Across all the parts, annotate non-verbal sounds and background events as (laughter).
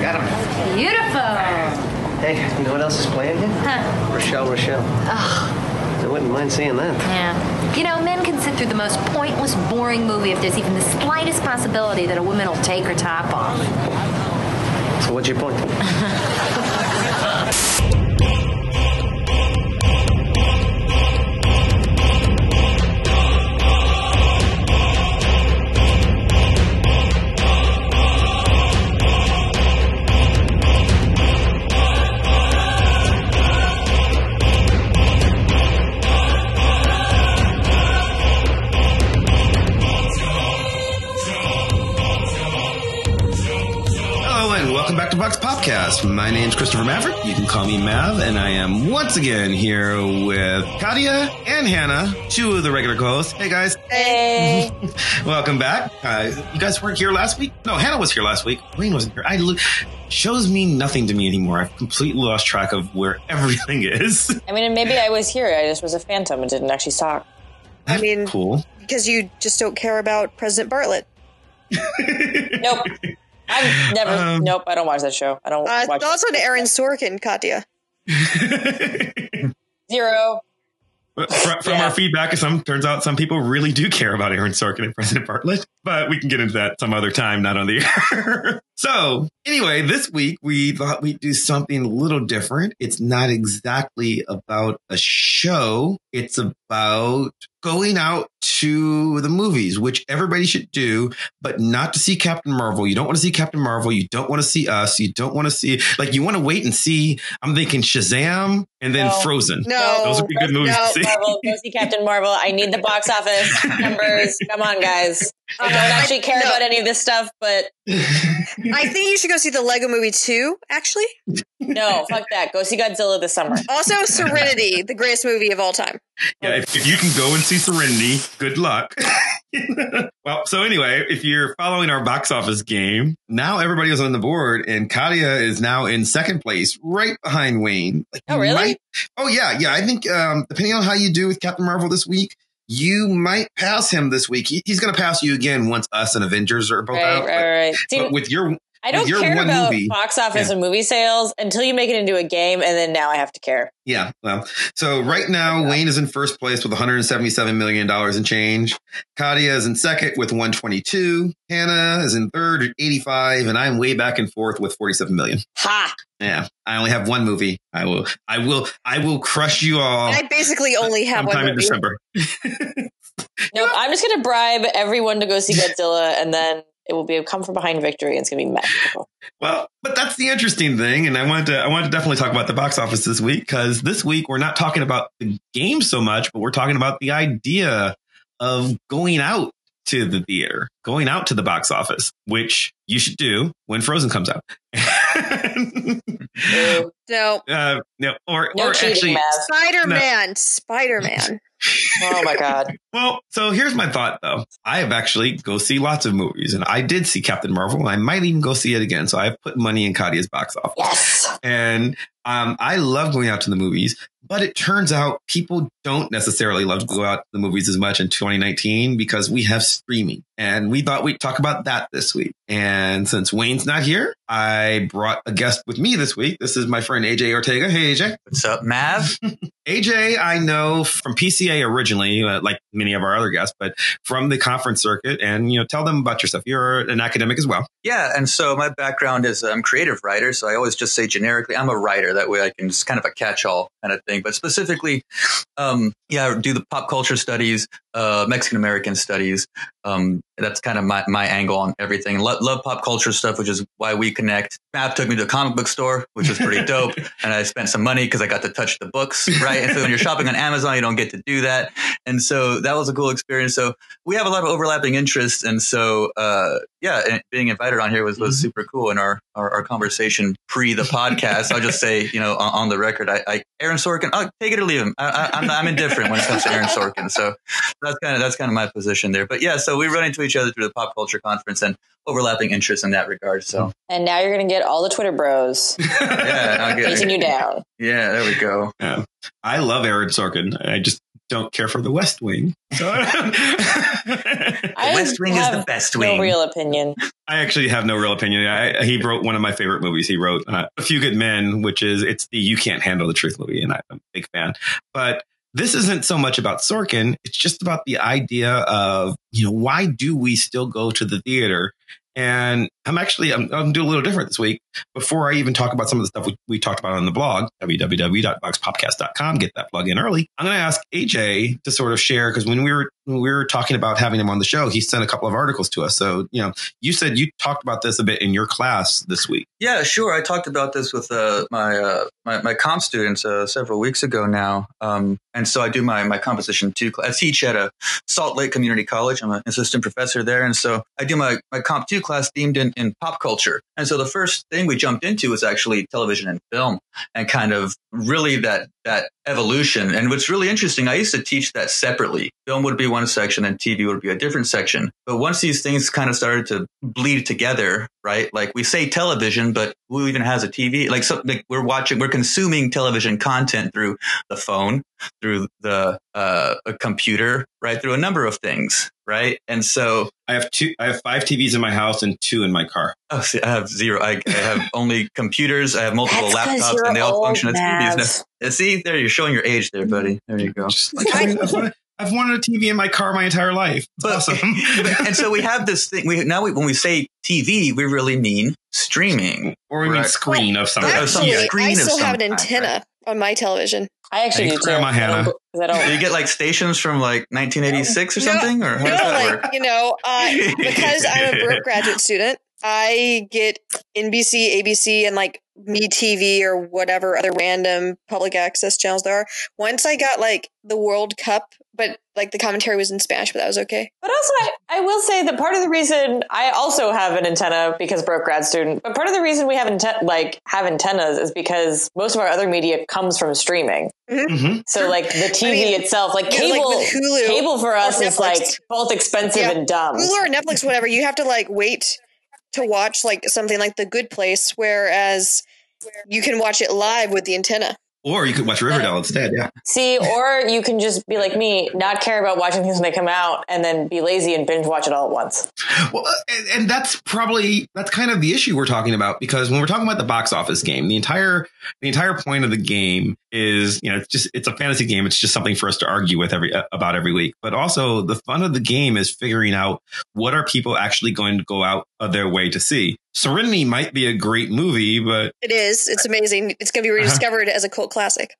Got him. Beautiful. Hey, you know what else is playing here? Huh. Rochelle, Rochelle. I wouldn't mind seeing that. Yeah. You know, men can sit through the most pointless, boring movie if there's even the slightest possibility that a woman will take her top off. So what's your point? (laughs) welcome back to Bucks Popcast. My name's Christopher Maverick. You can call me Mav, and I am once again here with Katia and Hannah, two of the regular co-hosts. Hey guys, Hey. (laughs) welcome back. Uh, you guys weren't here last week. No, Hannah was here last week. Wayne wasn't here. I look shows mean nothing to me anymore. I've completely lost track of where (laughs) everything is. I mean, maybe I was here. I just was a phantom and didn't actually talk. That's mean- cool. because you just don't care about President Bartlet. Nope. (laughs) I've never. Um, nope. I don't watch that show. I don't Uh, watch thoughts on Aaron Sorkin, Katia? (laughs) zero. From, from Yeah. our feedback, some turns out some people really do care about Aaron Sorkin and President Bartlet, but we can get into that some other time, not on the air. (laughs) so, anyway, this week we thought we'd do something a little different. It's not exactly about a show; it's about going out to the movies, which everybody should do, but not to see Captain Marvel. You don't want to see Captain Marvel. You don't want to see us. You don't want to see like you want to wait and see. I'm thinking Shazam and then No. Frozen. No, Those would be good movies no. to see. Marvel. Go see Captain Marvel. I need the box office (laughs) numbers. Come on, guys. I don't (laughs) actually care no. about any of this stuff, but (laughs) I think you should go see the Lego Movie too. Actually, (laughs) no, fuck that. Go see Godzilla this summer. also Serenity, the greatest movie of all time. Yeah, if, if you can go and see Serenity, good luck. well, so anyway, if you're following our box office game, now everybody is on the board, and Katia is now in second place, right behind Wayne. Like, Oh, really? might- oh, yeah, yeah. I think um, depending on how you do with Captain Marvel this week, you might pass him this week. He, he's going to pass you again once us and Avengers are both Right, out. right, right. But, See, but with your I don't care about movie- box office Yeah. and movie sales until you make it into a game, and then now I have to care. Yeah. Well, so right now, Wayne is in first place with $177 million in change. Katia is in second with 122. Hannah is in third at 85. And I'm way back and forth with 47 million. Ha! Yeah. I only have one movie. I will, I will, I will crush you all I basically only have one sometime in. December. Nope. I'm just gonna bribe everyone to go see Godzilla, and then it will be a come from behind victory, and it's gonna be magical. Well, but that's the interesting thing, and I wanted to I wanted to definitely talk about the box office this week because this week we're not talking about the game so much, but we're talking about the idea of going out to the theater, going out to the box office, which you should do when Frozen comes out. (laughs) (laughs) Ew. No, (laughs) uh, no, or No or cheating, actually, Spider Man, Spider Man. Oh my god. Well, so here's my thought though. I have actually go see lots of movies and I did see Captain Marvel and I might even go see it again. So I've put money in Katia's box office. Yes. And um, I love going out to the movies, but it turns out people don't necessarily love to go out to the movies as much in 2019 because we have streaming. And we thought we'd talk about that this week. And since Wayne's not here, I brought a guest with me this week. This is my friend AJ Ortega. Hey, AJ. What's up, Mav? (laughs) AJ, I know from PCA originally, uh, like many of our other guests, but from the conference circuit. And, you know, tell them about yourself. You're an academic as well. Yeah, and so my background is I'm a creative writer, so I always just say generically I'm a writer. That way I can just kind of a catch-all kind of thing. But specifically, um, yeah, I do the pop culture studies, uh, Mexican American studies. Um, that's kind of my, my angle on everything. Love, love pop culture stuff, which is why we connect. Mav took me to a comic book store, which was pretty dope, (laughs) and I spent some money because I got to touch the books, right? And so when you're shopping on Amazon, you don't get to do that, and so that was a cool experience. So we have a lot of overlapping interests, and so uh, yeah, being invited on here was, was super cool. And our, our, our conversation pre the podcast, I'll just say, you know, on, on the record, I, I Aaron Sorkin, oh, take it or leave him. I, I, I'm, I'm indifferent when it comes to Aaron Sorkin. So that's kind of that's kind of my position there. But yeah, so we run into each other through the pop culture conference and overlapping interests in that regard. So And now you're gonna get all the Twitter bros (laughs) yeah, chasing you down. yeah, there we go. Yeah. I love Aaron Sorkin. I just don't care for The West Wing. (laughs) (laughs) So I West Wing is the best wing. no real opinion. I actually have no real opinion. I, he wrote one of my favorite movies. He wrote uh, A Few Good Men, which is it's the You Can't Handle the Truth movie, and I'm a big fan. But this isn't so much about Sorkin. It's just about the idea of you know why do we still go to the theater? And I'm actually I'm, I'm doing a little different this week. Before I even talk about some of the stuff we, we talked about on the blog, www.voxpopcast.com, get that plug in early. I'm going to ask AJ to sort of share because when we were when we were talking about having him on the show, he sent a couple of articles to us. So you know, you said you talked about this a bit in your class this week. Yeah, sure. I talked about this with uh, my, uh, my my comp students uh, several weeks ago now, um, and so I do my my composition two. Class. I teach at a Salt Lake Community College. I'm an assistant professor there, and so I do my my comp two class themed in, in pop culture. And so the first thing we jumped into was actually television and film, and kind of really that that evolution. And what's really interesting, I used to teach that separately. Film would be one section, and TV would be a different section. But once these things kind of started to bleed together, right? Like we say television, but who even has a TV? Like, so, like we're watching, we're consuming television content through the phone, through the uh, a computer, right? Through a number of things, right? And so, I have two. I have five TVs in my house and two in my car. oh, see, I have zero. I, I have (laughs) only computers. I have multiple That's 'cause laptops, and they all old, function as TVs. Mavs. See, there you're showing your age, there, buddy. There you go. Just like, I've, wanted, I've wanted a TV in my car my entire life. It's But- awesome. (laughs) and so we have this thing. We now we, when we say TV, we really mean streaming. or we mean screen of some Or kind. some Actually, Yeah. screen I of still have an some kind, antenna on my television. I actually Thanks, do too. Hannah. I Do don't. you get like stations from like 1986 or No, something, or how No, does that like work? you know, uh, because I'm a Brook (laughs) graduate student, I get NBC, ABC, and like Me TV or whatever other random public access channels there are. Once I got like the World Cup, but like the commentary was in Spanish, but that was okay. But also, I, I will say that part of the reason I also have an antenna because broke grad student, but part of the reason we have anten- like have antennas is because most of our other media comes from streaming. Mhm. So like the TV mean, itself, like cable, like Hulu cable for us is like both expensive Yeah. and dumb. Hulu or Netflix, whatever, you have to like wait to watch like something like The Good Place, whereas you can watch it live with the antenna. Or you could watch Riverdale instead. Yeah. See, or you can just be like me, not care about watching things when they come out, and then be lazy and binge watch it all at once. Well, uh, and, and that's probably that's kind of the issue we're talking about because when we're talking about the box office game, the entire the entire point of the game is you know it's just it's a fantasy game. It's just something for us to argue with every uh, about every week. But also the fun of the game is figuring out what are people actually going to go out of their way to see. Serenity might be a great movie, but It is. It's amazing. It's going to be Uh-huh. rediscovered as a cult classic.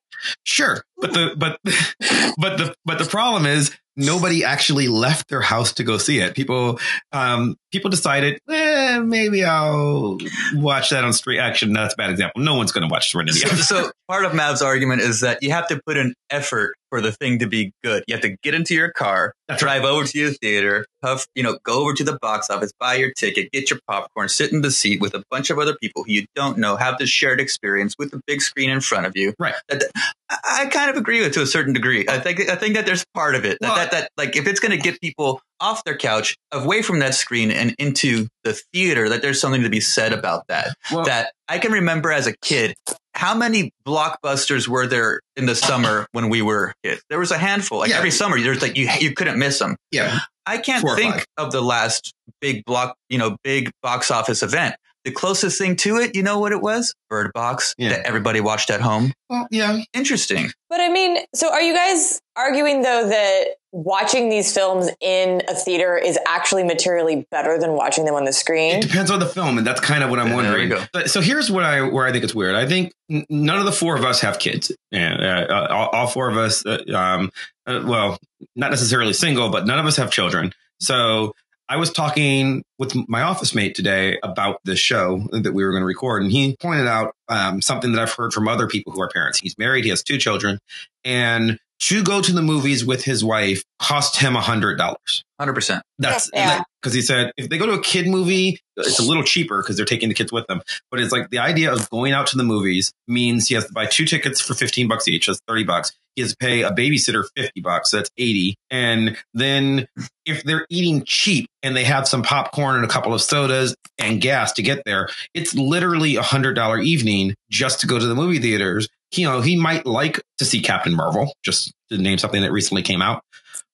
Sure, but the but (laughs) but the but the problem is nobody actually left their house to go see it. People um people decided eh, maybe I'll watch that on street. Actually, no, that's a bad example. No one's going to watch Serenity. So, so part of Mav's argument is that you have to put an effort for the thing to be good. You have to get into your car, That's drive over to your theater, puff, you know, go over to the box office, buy your ticket, get your popcorn, sit in the seat with a bunch of other people who you don't know, have this shared experience with the big screen in front of you. Right. That- I kind of agree with to a certain degree. I think I think that there's part of it that Well- that, that like if it's going to get people off their couch, away from that screen, and into the theater, that there's something to be said about that Well- that I can remember as a kid. How many blockbusters were there in the summer when we were kids? There was a handful. Like Yeah. every summer, there's like you you couldn't miss them. yeah, I can't think five. of the last big block, you know, big box office event. The closest thing to it, you know what it was? Bird Box Yeah. that everybody watched at home. well, yeah. Interesting. But I mean, so are you guys arguing though that watching these films in a theater is actually materially better than watching them on the screen? It depends on the film, and that's kind of what I'm Yeah, there wondering. you go. But, so here's what I where I think it's weird. I think none of the four of us have kids. Yeah, uh, all, all four of us, uh, um, uh, well, not necessarily single, but none of us have children. So I was talking with my office mate today about this show that we were going to record, and he pointed out um, something that I've heard from other people who are parents. He's married, he has two children, and to go to the movies with his wife cost him a hundred dollars. Hundred percent. That's Yeah. because he said if they go to a kid movie, it's a little cheaper because they're taking the kids with them. But it's like the idea of going out to the movies means he has to buy two tickets for 15 bucks each. That's 30 bucks. He has to pay a babysitter 50 bucks. That's 80. And then if they're eating cheap and they have some popcorn and a couple of sodas and gas to get there, it's literally a hundred dollar evening just to go to the movie theaters. you know, he might like to see Captain Marvel, just to name something that recently came out.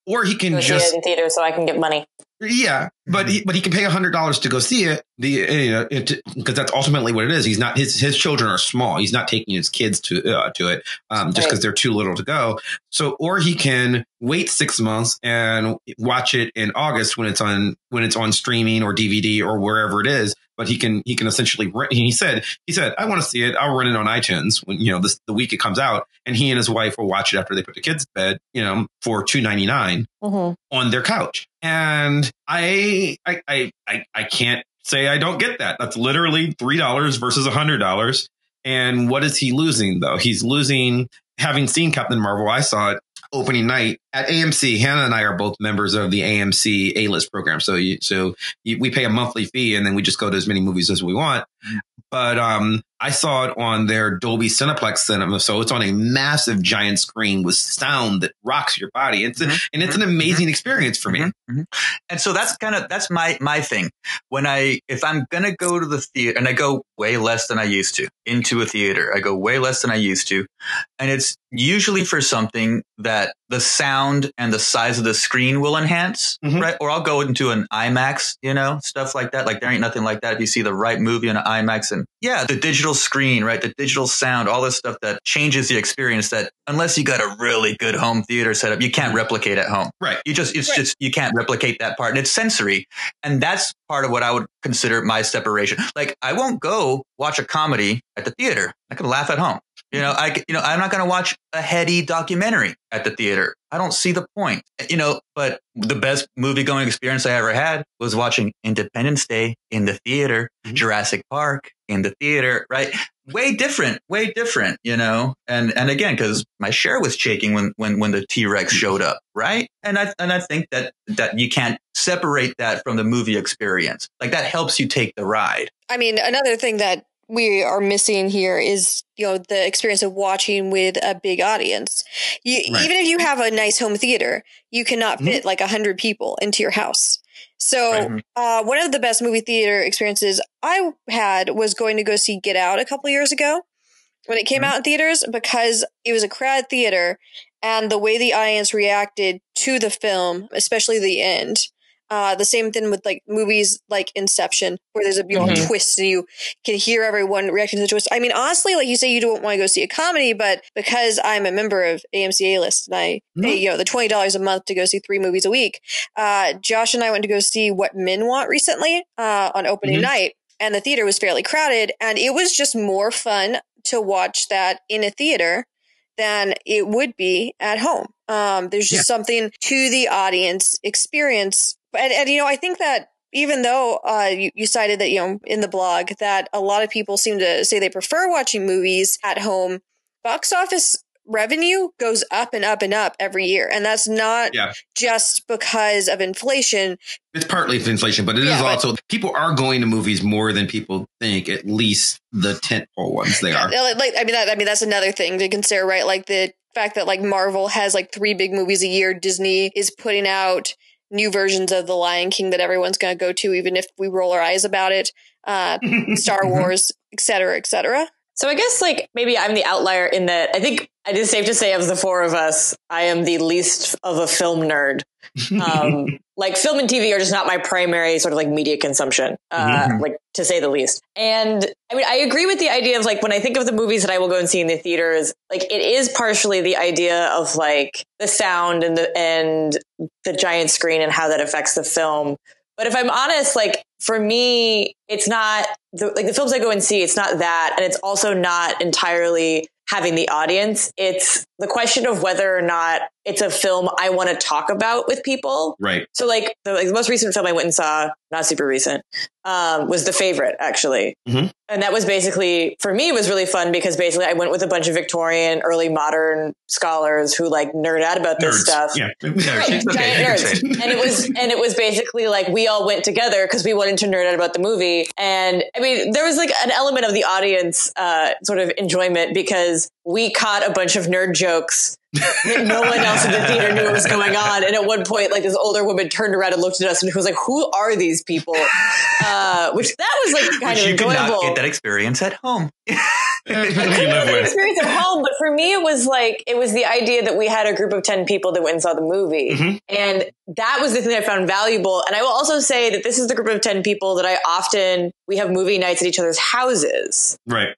Or he can just it in theater so I can get money. Yeah, but he, but he can pay hundred dollars to go see it. The you know because that's ultimately what it is. He's not his his children are small. He's not taking his kids to uh, to it um, just because Right. they're too little to go. So or he can wait six months and watch it in August when it's on when it's on streaming or DVD or wherever it is. But he can he can essentially rent. He said he said I want to see it. I'll rent it on iTunes when you know this the week it comes out, and he and his wife will watch it after they put the kids to bed. You know for two ninety nine Mm-hmm. on their couch. And I, I, I, I, I can't say I don't get that. That's literally $3 versus a $100. And what is he losing though? He's losing having seen Captain Marvel. I saw it opening night at AMC. Hannah and I are both members of the AMC A-list program. So you, so you, we pay a monthly fee and then we just go to as many movies as we want. But, um, I saw it on their Dolby Cineplex cinema. So it's on a massive giant screen with sound that rocks your body. It's a, Mhm. and it's an amazing experience for me. Mhm, mhm. And so that's kind of that's my my thing. When I if I'm gonna go to the theater, and I go way less than I used to into a theater, I go way less than I used to, and it's usually for something that the sound and the size of the screen will enhance, right? Or I'll go into an IMAX, you know, stuff like that. Like there ain't nothing like that if you see the right movie on an IMAX, and yeah, the digital screen, right? The digital sound, all this stuff that changes the experience. That unless you got a really good home theater setup, you can't replicate at home. Right. You just, it's Right. just, you can't replicate that part. And it's sensory. And that's part of what I would consider my separation. Like, I won't go watch a comedy at the theater. I can laugh at home. You know, I, you know, I'm not going to watch a heady documentary at the theater. I don't see the point, you know, but the best movie going experience I ever had was watching Independence Day in the theater, Mhm. Jurassic Park in the theater, right? Way different, way different, you know? And, and again, cause my share was shaking when, when, when the T-Rex showed up, right? And I, and I think that, that you can't separate that from the movie experience. Like that helps you take the ride. I mean, another thing that we are missing here is you know the experience of watching with a big audience. You, Right. Even if you have a nice home theater, you cannot Mhm. fit like a hundred people into your house. So Right. uh, one of the best movie theater experiences I had was going to go see Get Out a couple years ago when it came Mhm. out in theaters because it was a crowded theater and the way the audience reacted to the film, especially the end. Uh, the same thing with like movies like Inception, where there's a you know, Mhm. twist and you can hear everyone reacting to the twist. I mean, honestly, like you say, you don't want to go see a comedy, but because I'm a member of AMC A List and I pay you know the twenty dollars a month to go see three movies a week, uh, Josh and I went to go see What Men Want recently uh, on opening Mhm. night, and the theater was fairly crowded, and it was just more fun to watch that in a theater than it would be at home. Um, there's just something to the audience experience, and, and you know, I think that even though uh, you, you cited that you know in the blog that a lot of people seem to say they prefer watching movies at home, box office revenue goes up and up and up every year, and that's not Yeah. just because of inflation. It's partly inflation, but it is Yeah, but- also people are going to movies more than people think. At least the tentpole ones they are. Yeah, like, I mean, that, I mean, that's another thing to consider, right? Like the fact that like Marvel has like three big movies a year. Disney is putting out new versions of The Lion King that everyone's going to go to, even if we roll our eyes about it. Uh, (laughs) Star Wars, et cetera, et cetera. So I guess like maybe I'm the outlier in that I think it is safe to say of the four of us, I am the least of a film nerd. (laughs) Um, like film and TV are just not my primary sort of like media consumption, uh, Mhm. like to say the least. And I mean, I agree with the idea of like when I think of the movies that I will go and see in the theaters, like it is partially the idea of like the sound and the and the giant screen and how that affects the film. But if I'm honest, like for me, it's not the, like the films I go and see. It's not that, and it's also not entirely having the audience. It's the question of whether or not it's a film I want to talk about with people. right. So, like the, like the most recent film I went and saw, not super recent, um, was The Favorite, actually. Mhm. And that was basically for me it was really fun because basically I went with a bunch of Victorian, early modern scholars who like nerd out about this Nerds. stuff. Yeah. (laughs) Nerds. Right, Okay, giant nerds. and it was and it was basically like we all went together because we wanted to nerd out about the movie. And I mean, there was like an element of the audience uh, sort of enjoyment because we caught a bunch of nerd jokes no one else in the theater knew what was going on. And at one point, like this older woman turned around and looked at us and was like, "Who are these people?" Uh, which that was like kind Which of you could not get that experience at home. Depends on who you experience at home, but for me, it was like it was the idea that we had a group of ten people that went and saw the movie, Mhm. and that was the thing that I found valuable. And I will also say that this is the group of ten people that I often we have movie nights at each other's houses. Right.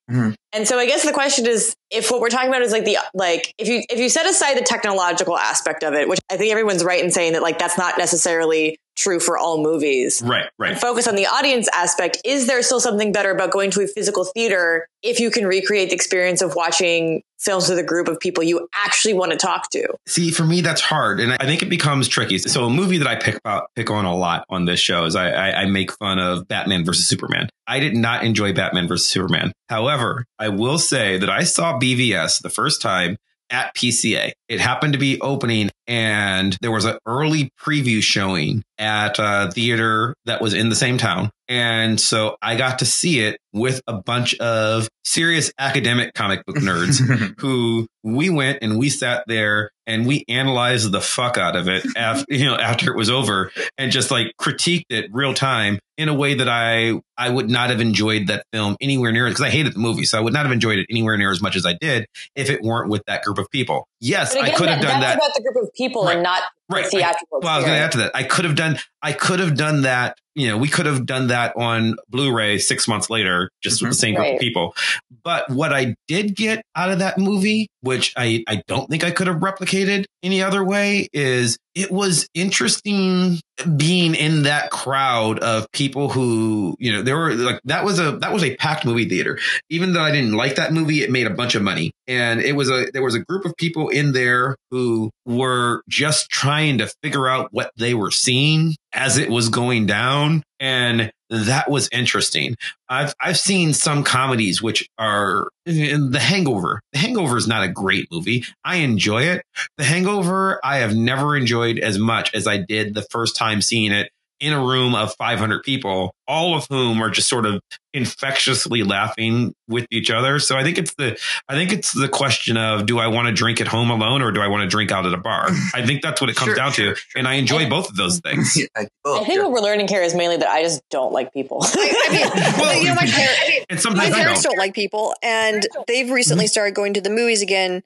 And so I guess the question is if what we're talking about is like the like if you if you set aside the technological aspect of it, which I think everyone's right in saying that like that's not necessarily true for all movies. Right. And Right. focus on the audience aspect. Is there still something better about going to a physical theater if you can recreate the experience of watching films with a group of people you actually want to talk to? See, for me, that's hard, and I think it becomes tricky. So, a movie that I pick about, pick on a lot on this show is I, I, I make fun of Batman versus Superman. I did not enjoy Batman versus Superman. However, I will say that I saw BVS the first time at PCA. It happened to be opening, and there was an early preview showing at a theater that was in the same town. And so I got to see it with a bunch of serious academic comic book nerds (laughs) who we went and we sat there and we analyzed the fuck out of it after (laughs) you know after it was over and just like critiqued it real time in a way that I I would not have enjoyed that film anywhere near because I hated the movie so I would not have enjoyed it anywhere near as much as I did if it weren't with that group of people. Yes, But I could have that- done that's that. about the group of people Right. and not Right. the theatrical Well, I was going to add to that. I could have done, I could have done that. You know, we could have done that on Blu-ray six months later, just with mm-hmm. the same group Right. of people. But what I did get out of that movie, which I, I don't think I could have replicated any other way, is it was interesting being in that crowd of people who, you know, there were like, that was a, that was a packed movie theater. Even though I didn't like that movie, it made a bunch of money. And it was a, there was a group of people in there who were just trying to figure out what they were seeing as it was going down. And that was interesting. I've I've seen some comedies which are The Hangover. The Hangover is not a great movie. I enjoy it. The Hangover I have never enjoyed as much as I did the first time seeing it in a room of 500 people, all of whom are just sort of infectiously laughing with each other. So I think it's the I think it's the question of do I want to drink at home alone or do I want to drink out at a bar? I think that's what it comes Sure, down sure, to, sure. and I enjoy both of those things. (laughs) Yeah, I, oh, I think sure. what we're learning here is mainly that I just don't like people. (laughs) I mean, (laughs) Well, you know, my, par- And sometimes I parents don't. don't like people, and they've recently started going to the movies again.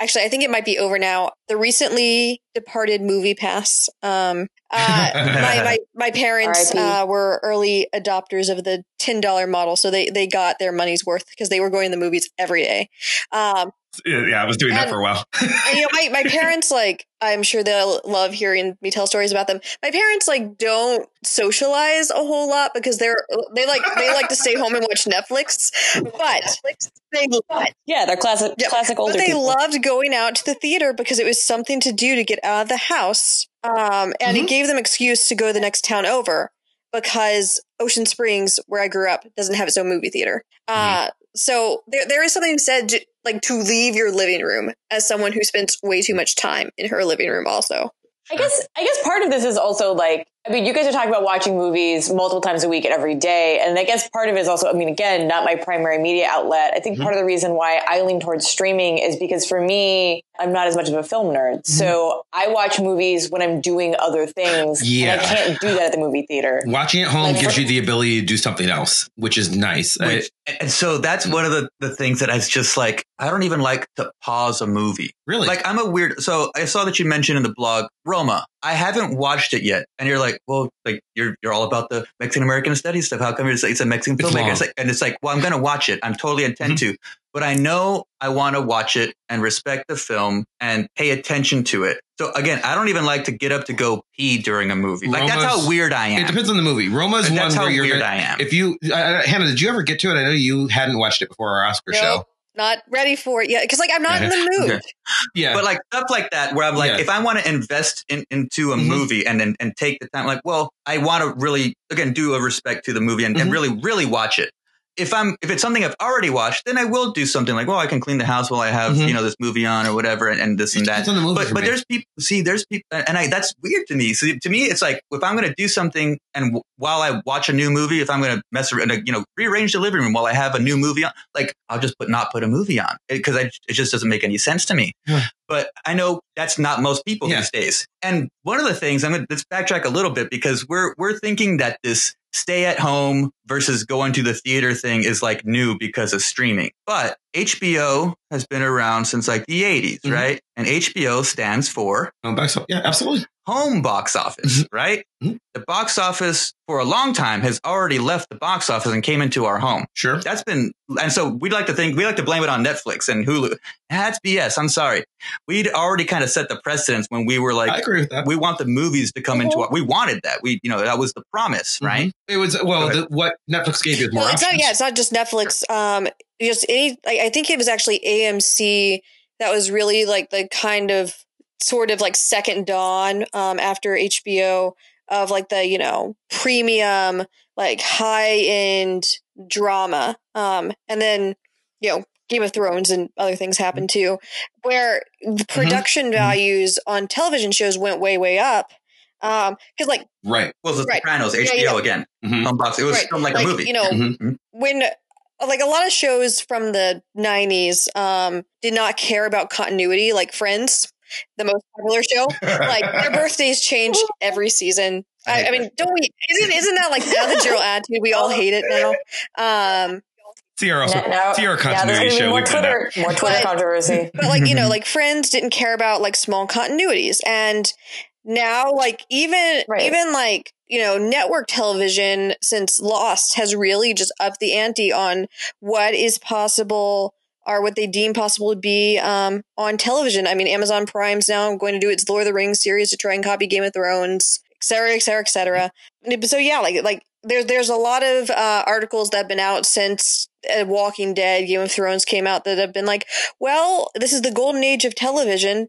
Actually, I think it might be over now. The recently departed Movie Pass. Um, uh, my, my my parents uh, were early adopters of the ten dollar model, so they they got their money's worth because they were going to the movies every day. Um, Yeah, I was doing that for a while. (laughs) and, you know, my, my parents, like, I'm sure they'll love hearing me tell stories about them. My parents, like, don't socialize a whole lot because they're, they like, they like to stay home and watch Netflix. But they, yeah, they're classic, Yeah, classic older but they people. loved going out to the theater because it was something to do to get out of the house. Um, and it gave them excuse to go the next town over because Ocean Springs, where I grew up, doesn't have its own movie theater. Uh, so there, there is something said to, like to leave your living room as someone who spends way too much time in her living room also. I guess I guess part of this is also like I mean you guys are talking about watching movies multiple times a week and every day and I guess part of it is also I mean again not my primary media outlet I think Mm-hmm. part of the reason why I lean towards streaming is because for me I'm not as much of a film nerd so I watch movies when I'm doing other things and Mm-hmm. Yeah. I can't do that at the movie theater Watching at home Like, gives for- you the ability to do something else, which is nice. I- and so that's one of the, the things that I was just like, I don't even like to pause a movie. really, Like I'm a weird. So I saw that you mentioned in the blog Roma. I haven't watched it yet, and you're like, well, like you're you're all about the Mexican American studies stuff. How come it's, it's a Mexican It's filmmaker? long. It's like, and it's like, well, I'm going to watch it. I'm totally intend to, but I know I want to watch it and respect the film and pay attention to it. So again, I don't even like to get up to go pee during a movie. Like that's how weird I am. it depends on the movie. Roma's And one that's how where you're weird gonna, I am. If you, uh, Hannah, did you ever get to it? I know you hadn't watched it before our Oscar Nope. show. Not ready for it yet because like I'm not in the (laughs) mood. Okay. Yeah, But like stuff like that, where I'm like, Yeah. if I want to invest in, into a Mhm. movie and, and and take the time, like, well, I want to really again do a respect to the movie and, and Mhm. really really watch it. If I'm if it's something I've already watched, then I will do something like, well, I can clean the house while I have Mhm. you know this movie on or whatever, and, and this It and that. the But but me. there's people. See, there's people, and I that's weird to me. So to me, it's like if I'm going to do something, and w- while I watch a new movie, if I'm going to mess around, you know, rearrange the living room while I have a new movie on, like I'll just put not put a movie on because it just doesn't make any sense to me. But I know that's not most people Yeah. these days. And one of the things I'm going to let's backtrack a little bit because we're we're thinking that this stay at home versus going to the theater thing is like new because of streaming. But HBO has been around since like the 80s, Mhm. right? And HBO stands for Oh, back so- yeah, absolutely. Home box office, right? Mhm. The box office for a long time has already left the box office and came into our home. Sure. That's been, and so we'd like to think, we like to blame it on Netflix and Hulu. That's BS. I'm sorry. We'd already kind of set the precedence when we were like, I agree with that. we want the movies to come into our, we wanted that. We, you know, that was the promise, right? Mhm. It was well, the, what Netflix gave you is more Well, it's not. Yeah, it's not just Netflix. Um, just any. Like, I think it was actually AMC that was really like the kind of sort of like second dawn um, after HBO of like the you know premium like high end drama. Um, and then you know Game of Thrones and other things happened too, where the production values on television shows went way way up. Um, because like right. Well, The Right. Sopranos, Yeah, HBO yeah. again. Mhm. Home box. It was Right. filmed like, Like, a movie. you know, Mhm. when like a lot of shows from the 90s um did not care about continuity like friends the most popular show like their (laughs) birthdays change every season I, I mean don't we isn't isn't that like now the general attitude we all hate it now um See our also Now- now- see our continuity there's show. more We've done that. Twitter, more Twitter But- controversy. but like you know (laughs) like friends didn't care about like small continuities and now like even Right. even like you know network television since lost has really just upped the ante on what is possible or what they deem possible to be um, on television. I mean amazon prime's now going to do its lord of the rings series to try and copy game of thrones et cetera et cetera et cetera. So yeah like like there's there's a lot of uh, articles that have been out since uh, Walking Dead, Game of Thrones came out that have been like, well, this is the golden age of television.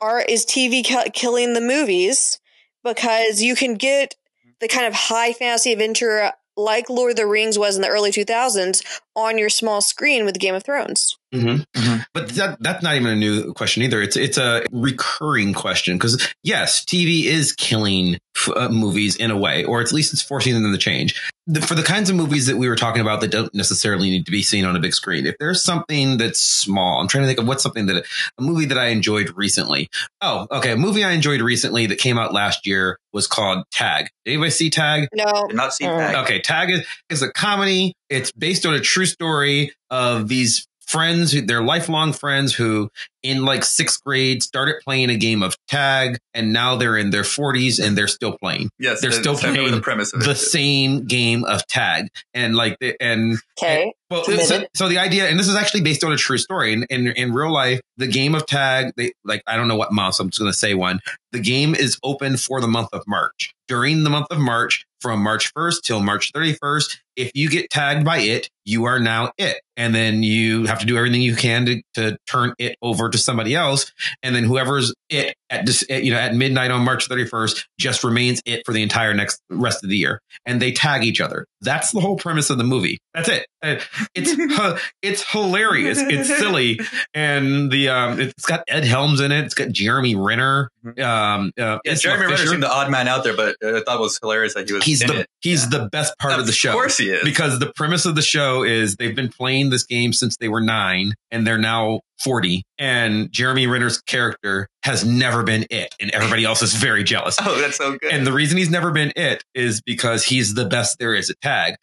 Are is TV ki- killing the movies? Because you can get the kind of high fantasy adventure like Lord of the Rings was in the early 2000s on your small screen with Game of Thrones. Mhm. Mhm. But that that's not even a new question either. It's it's a recurring question because yes, TV is killing f- uh, movies in a way, or at least it's forcing them to change. The, for the kinds of movies that we were talking about that don't necessarily need to be seen on a big screen, if there's something that's small, I'm trying to think of what's something that a movie that I enjoyed recently. Oh, okay, a movie I enjoyed recently that came out last year was called Tag. Did anybody see Tag? No, Did not see Mm. that. Okay, Tag is, is a comedy. It's based on a true story of these friends who they're lifelong friends who in like sixth grade started playing a game of tag and now they're in their 40s and they're still playing Yes, They're still playing the premise of the same game of tag and like the, and Okay. well, so, so the idea, and this is actually based on a true story. In, in in real life, the game of tag, they like I don't know what month, so I'm just going to say one. The game is open for the month of March. During the month of March, from March 1st till March 31st, if you get tagged by it, you are now it, and then you have to do everything you can to, to turn it over to somebody else, and then whoever's it at this, you know, at midnight on March 31st just remains it for the entire next rest of the year, and they tag each other. That's the whole premise of the movie. That's it. Uh, It's (laughs) it's hilarious. It's silly, and the um, it's got Ed Helms in it. It's got Jeremy Renner. Um, uh, Yeah, Isla Jeremy Renner Fisher. seemed the odd man out there, but uh, I thought it was hilarious that he was He's the it. He's Yeah. the best part of the show. Of course he is. because the premise of the show is they've been playing this game since they were nine and they're now 40 and jeremy renner's character has never been it and everybody else is very jealous (laughs) oh, that's so good. and the reason he's never been it is because he's the best there is at tag.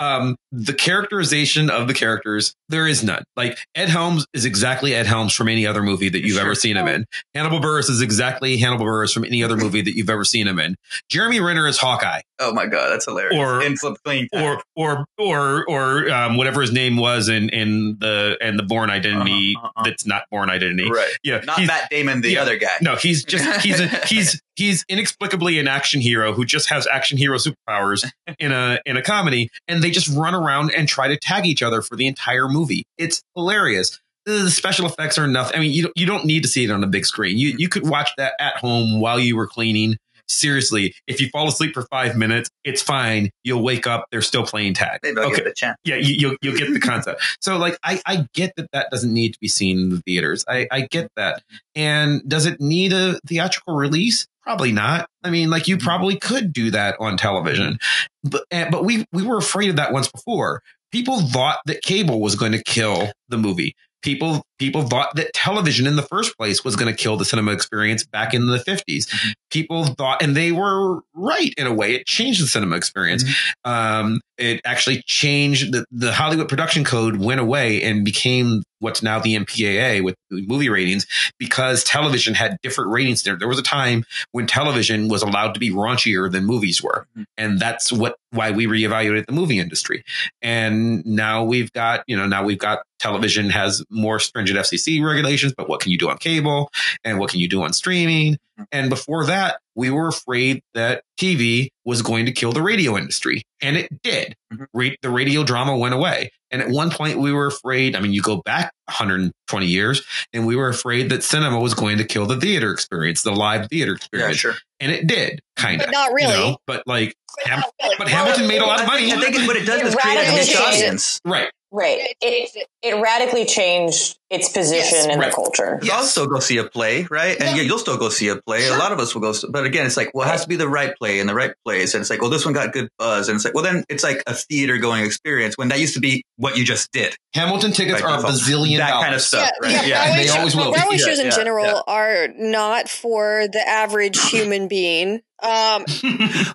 Um, the characterization of the characters, there is none. Like Ed Helms is exactly Ed Helms from any other movie that you've Sure. ever seen him in. Hannibal Buress is exactly Hannibal Buress from any other movie that you've ever seen him in. Jeremy Renner is Hawkeye, oh my god, that's hilarious. Or- clean or or or or um, whatever his name was in in the and the Bourne Identity. Uh-huh, uh-huh. That's not Bourne Identity. right, Yeah, not Matt Damon, the yeah. other guy. no, he's just (laughs) he's a, he's he's inexplicably an action hero who just has action hero superpowers in a in a comedy, and they just run around and try to tag each other for the entire movie. It's hilarious. The special effects are nothing. I mean, you don't, you don't need to see it on a big screen. You you could watch that at home while you were cleaning. Seriously, if you fall asleep for five minutes, it's fine. You'll wake up. They're still playing tag. Okay, give it chance. yeah, you, you'll you'll get the concept. (laughs) so like, I I get that that doesn't need to be seen in the theaters. I I get that. And does it need a theatrical release? Probably not. I mean, like you probably could do that on television, but eh, but we we were afraid of that once before. People thought that cable was going to kill the movie. People people thought that television in the first place was going to kill the cinema experience back in the 50s. Mm-hmm. People thought, and they were right in a way. It changed the cinema experience. Mm-hmm. Um, it actually changed the, the Hollywood production code went away and became what's now the MPAA with movie ratings because television had different ratings there. There was a time when television was allowed to be raunchier than movies were. Mhm. And that's what, why we reevaluated the movie industry. And now we've got, you know, now we've got television has more stringent FCC regulations, but what can you do on cable and what can you do on streaming? And before that, we were afraid that TV was going to kill the radio industry. And it did. Mhm. Ra- the radio drama went away. And at one point, we were afraid. I mean, you go back 120 years, and we were afraid that cinema was going to kill the theater experience, the live theater experience. Yeah, experience. sure. And it did, kind of. Not really. but like, But Ham- really. but Hamilton made a lot of money. I think what it does is create a radically niche audience. right. Right. It, it radically changed its position Yes, in right. the culture. I'll still go see a play, right? And yeah, you'll still go see a play. A lot of us will go, but again, it's like, well, it has to be the right play in the right place. And it's like, well, this one got good buzz. And it's like, well, then it's like a theater going experience when that used to be what you just did. Hamilton tickets By are a bazillion That dollars. kind of stuff, right? Yeah, Yeah. Broadway, They shows- always will be. Broadway Yeah, shows in yeah, general yeah. are not for the average (laughs) human being. Um,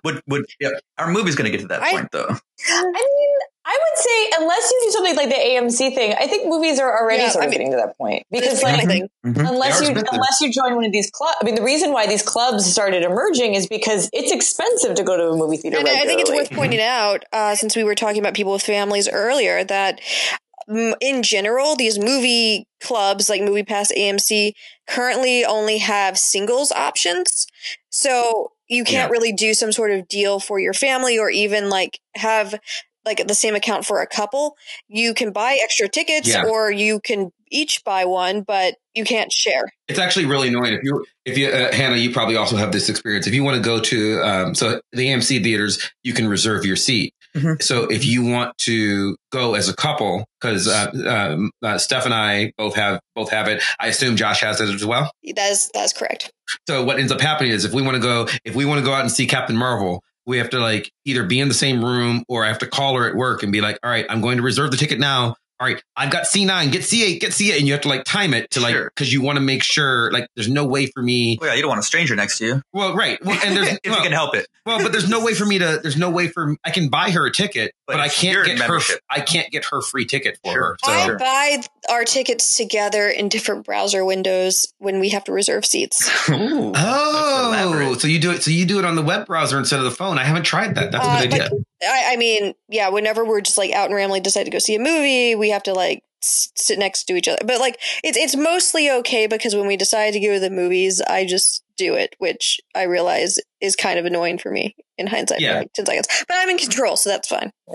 would, would, yeah. Our movie's going to get to that I- point though. I mean, I would say unless you do something like the AMC thing, I think movies are already Yeah, sort I of mean, getting to that point because that's the like only thing. Mhm. unless you expensive. unless you join one of these clubs. I mean, the reason why these clubs started emerging is because it's expensive to go to a movie theater. And I think it's worth pointing out, uh, since we were talking about people with families earlier, that mm, in general, these movie clubs like Movie Pass AMC currently only have singles options. So you can't Yeah. really do some sort of deal for your family or even like have like the same account for a couple. You can buy extra tickets Yeah. or you can each buy one, but you can't share. It's actually really annoying. If you, if you, uh, Hannah, you probably also have this experience. If you want to go to, um, so the AMC theaters, you can reserve your seat. Mhm. So if you want to go as a couple, because uh, um, uh, Steph and I both have both have it. I assume Josh has it as well. That is that's correct. So what ends up happening is if we want to go, if we want to go out and see Captain Marvel, we have to like either be in the same room or I have to call her at work and be like, all right, I'm going to reserve the ticket now. All right, I've got C9, get C8, get C8. And you have to like time it to like, Sure. cause you want to make sure like there's no way for me. Well, yeah, you don't want a stranger next to you Well, right. Well, and there's, (laughs) if well, you can help it. well, but there's no way for me to, there's no way for, I can buy her a ticket, but, But I can't get membership. her, I can't get her free ticket for Sure. her. So I Sure. buy our tickets together in different browser windows when we have to reserve seats. (laughs) Ooh, Oh, so you do it. So you do it on the web browser instead of the phone. I haven't tried that. That's a Uh, good idea. I, I mean, yeah, whenever we're just like out and rambling, decide to go see a movie, we have to like s- sit next to each other. But like, it's it's mostly okay because when we decide to go to the movies, I just do it, which I realize is kind of annoying for me in hindsight. Yeah. Like ten seconds, but I'm in control, so that's fine. (laughs)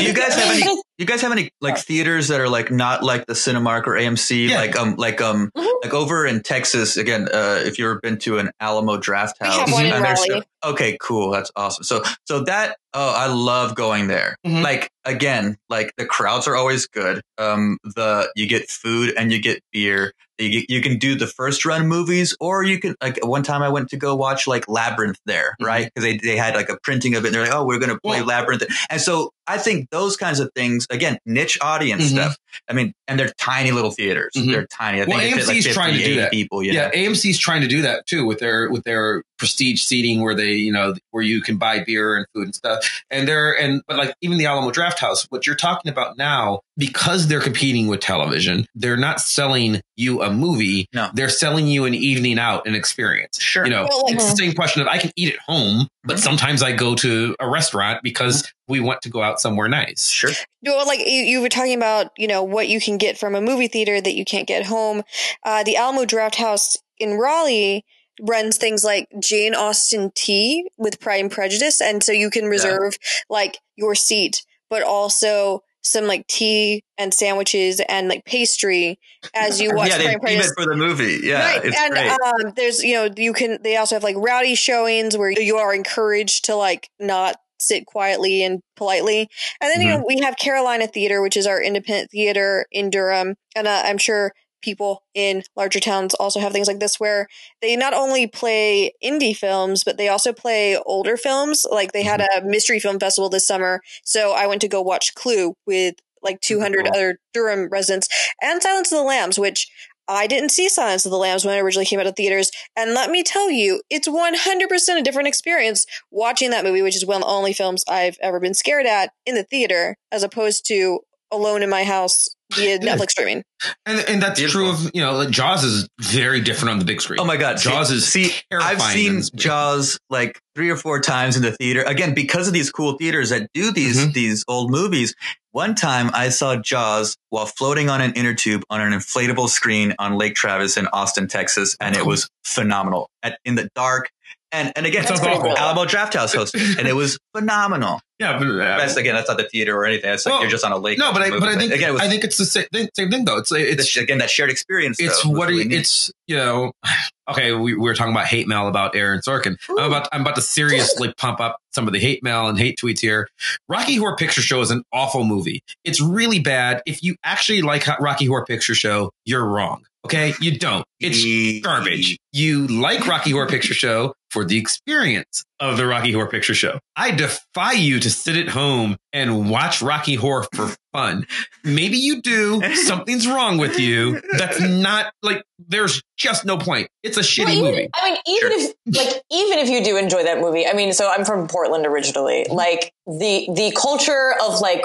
You guys have any? (laughs) You guys have any like theaters that are like not like the Cinemark or AMC? Yeah. Like um like um Mhm. like over in Texas again. Uh, if you've ever been to an Alamo Draft We House, have one in and there's- Okay, cool. That's awesome. So so that oh, I love going there. Mhm. Like again, like the crowds are always good. Um, the you get food and you get beer. You, you can do the first run movies, or you can like one time I went to go watch like Labyrinth there, Mhm. right? Because they, they had like a printing of it. and They're like, oh, we're going to play Well- Labyrinth, and so I think those kinds of things again, niche audience Mhm. stuff. I mean, and they're tiny little theaters. Mhm. They're tiny. I Well, think they fit, like AMC is 50, trying to do that. people. Yeah, know? AMC's trying to do that too with their with their prestige seating where they you know where you can buy beer and food and stuff. And they're and but like even the Alamo Draft House, what you're talking about now, because they're competing with television, they're not selling you a movie. No. they're selling you an evening out, an experience. Sure. You know, Well, like- it's the same question of I can eat at home, but Mhm. sometimes I go to a restaurant because we want to go out somewhere nice. Sure. Well, like you, you were talking about, you know, what you can get from a movie theater that you can't get home. Uh, the Alamo Draft House in Raleigh runs things like Jane Austen tea with Pride and Prejudice, and so you can reserve like your seat, but also some like tea and sandwiches and like pastry as you (laughs) watch yeah, and Prejudice. for the movie. Yeah, right, and um, there's you know you can they also have like rowdy showings where you are encouraged to like not sit quietly and politely. And then you know we have Carolina Theater, which is our independent theater in Durham, and uh, I'm sure people in larger towns also have things like this where they not only play indie films but they also play older films like they had mm-hmm. a mystery film festival this summer so i went to go watch clue with like 200 Cool. other Durham residents, and Silence of the Lambs, which I didn't see Silence of the Lambs when it originally came out of theaters. And let me tell you, it's 100% a different experience watching that movie, which is one of the only films I've ever been scared at in the theater, as opposed to alone in my house via Yeah. Netflix streaming. And and that's Beautiful. true of you know like Jaws is very different on the big screen. Oh my god, Jaws see, is see. I've seen. Jaws like three or four times in the theater. Again, because of these cool theaters that do these Mhm. these old movies. One time I saw Jaws while floating on an inner tube on an inflatable screen on Lake Travis in Austin, Texas, and it was phenomenal. At, in the dark, and and again, it's awful. Alamo Drafthouse hosted, and it was (laughs) phenomenal. Yeah, but, uh, That's again, that's not the theater or anything. It's like Well, you're just on a lake. no, but I but I think again, was I think it's the same thing, same thing though. It's it's again that shared experience. it's though, what really you, it's you know (sighs) okay we, we were talking about hate mail about Aaron Sorkin. I'm about I'm about to seriously (laughs) pump up some of the hate mail and hate tweets here. Rocky Horror Picture Show is an awful movie. It's really bad. If you actually like Rocky Horror Picture Show, you're wrong. Okay, you don't. It's garbage. You like Rocky Horror Picture Show for the experience of the Rocky Horror Picture Show. I defy you to sit at home and watch Rocky Horror for fun. Maybe you do. (laughs) Something's wrong with you. That's not like there's just no point. It's a shitty Well, even, movie. I mean, even if like even if you do enjoy that movie, I mean, so I'm from Portland originally. Mm-hmm. Like the the culture of like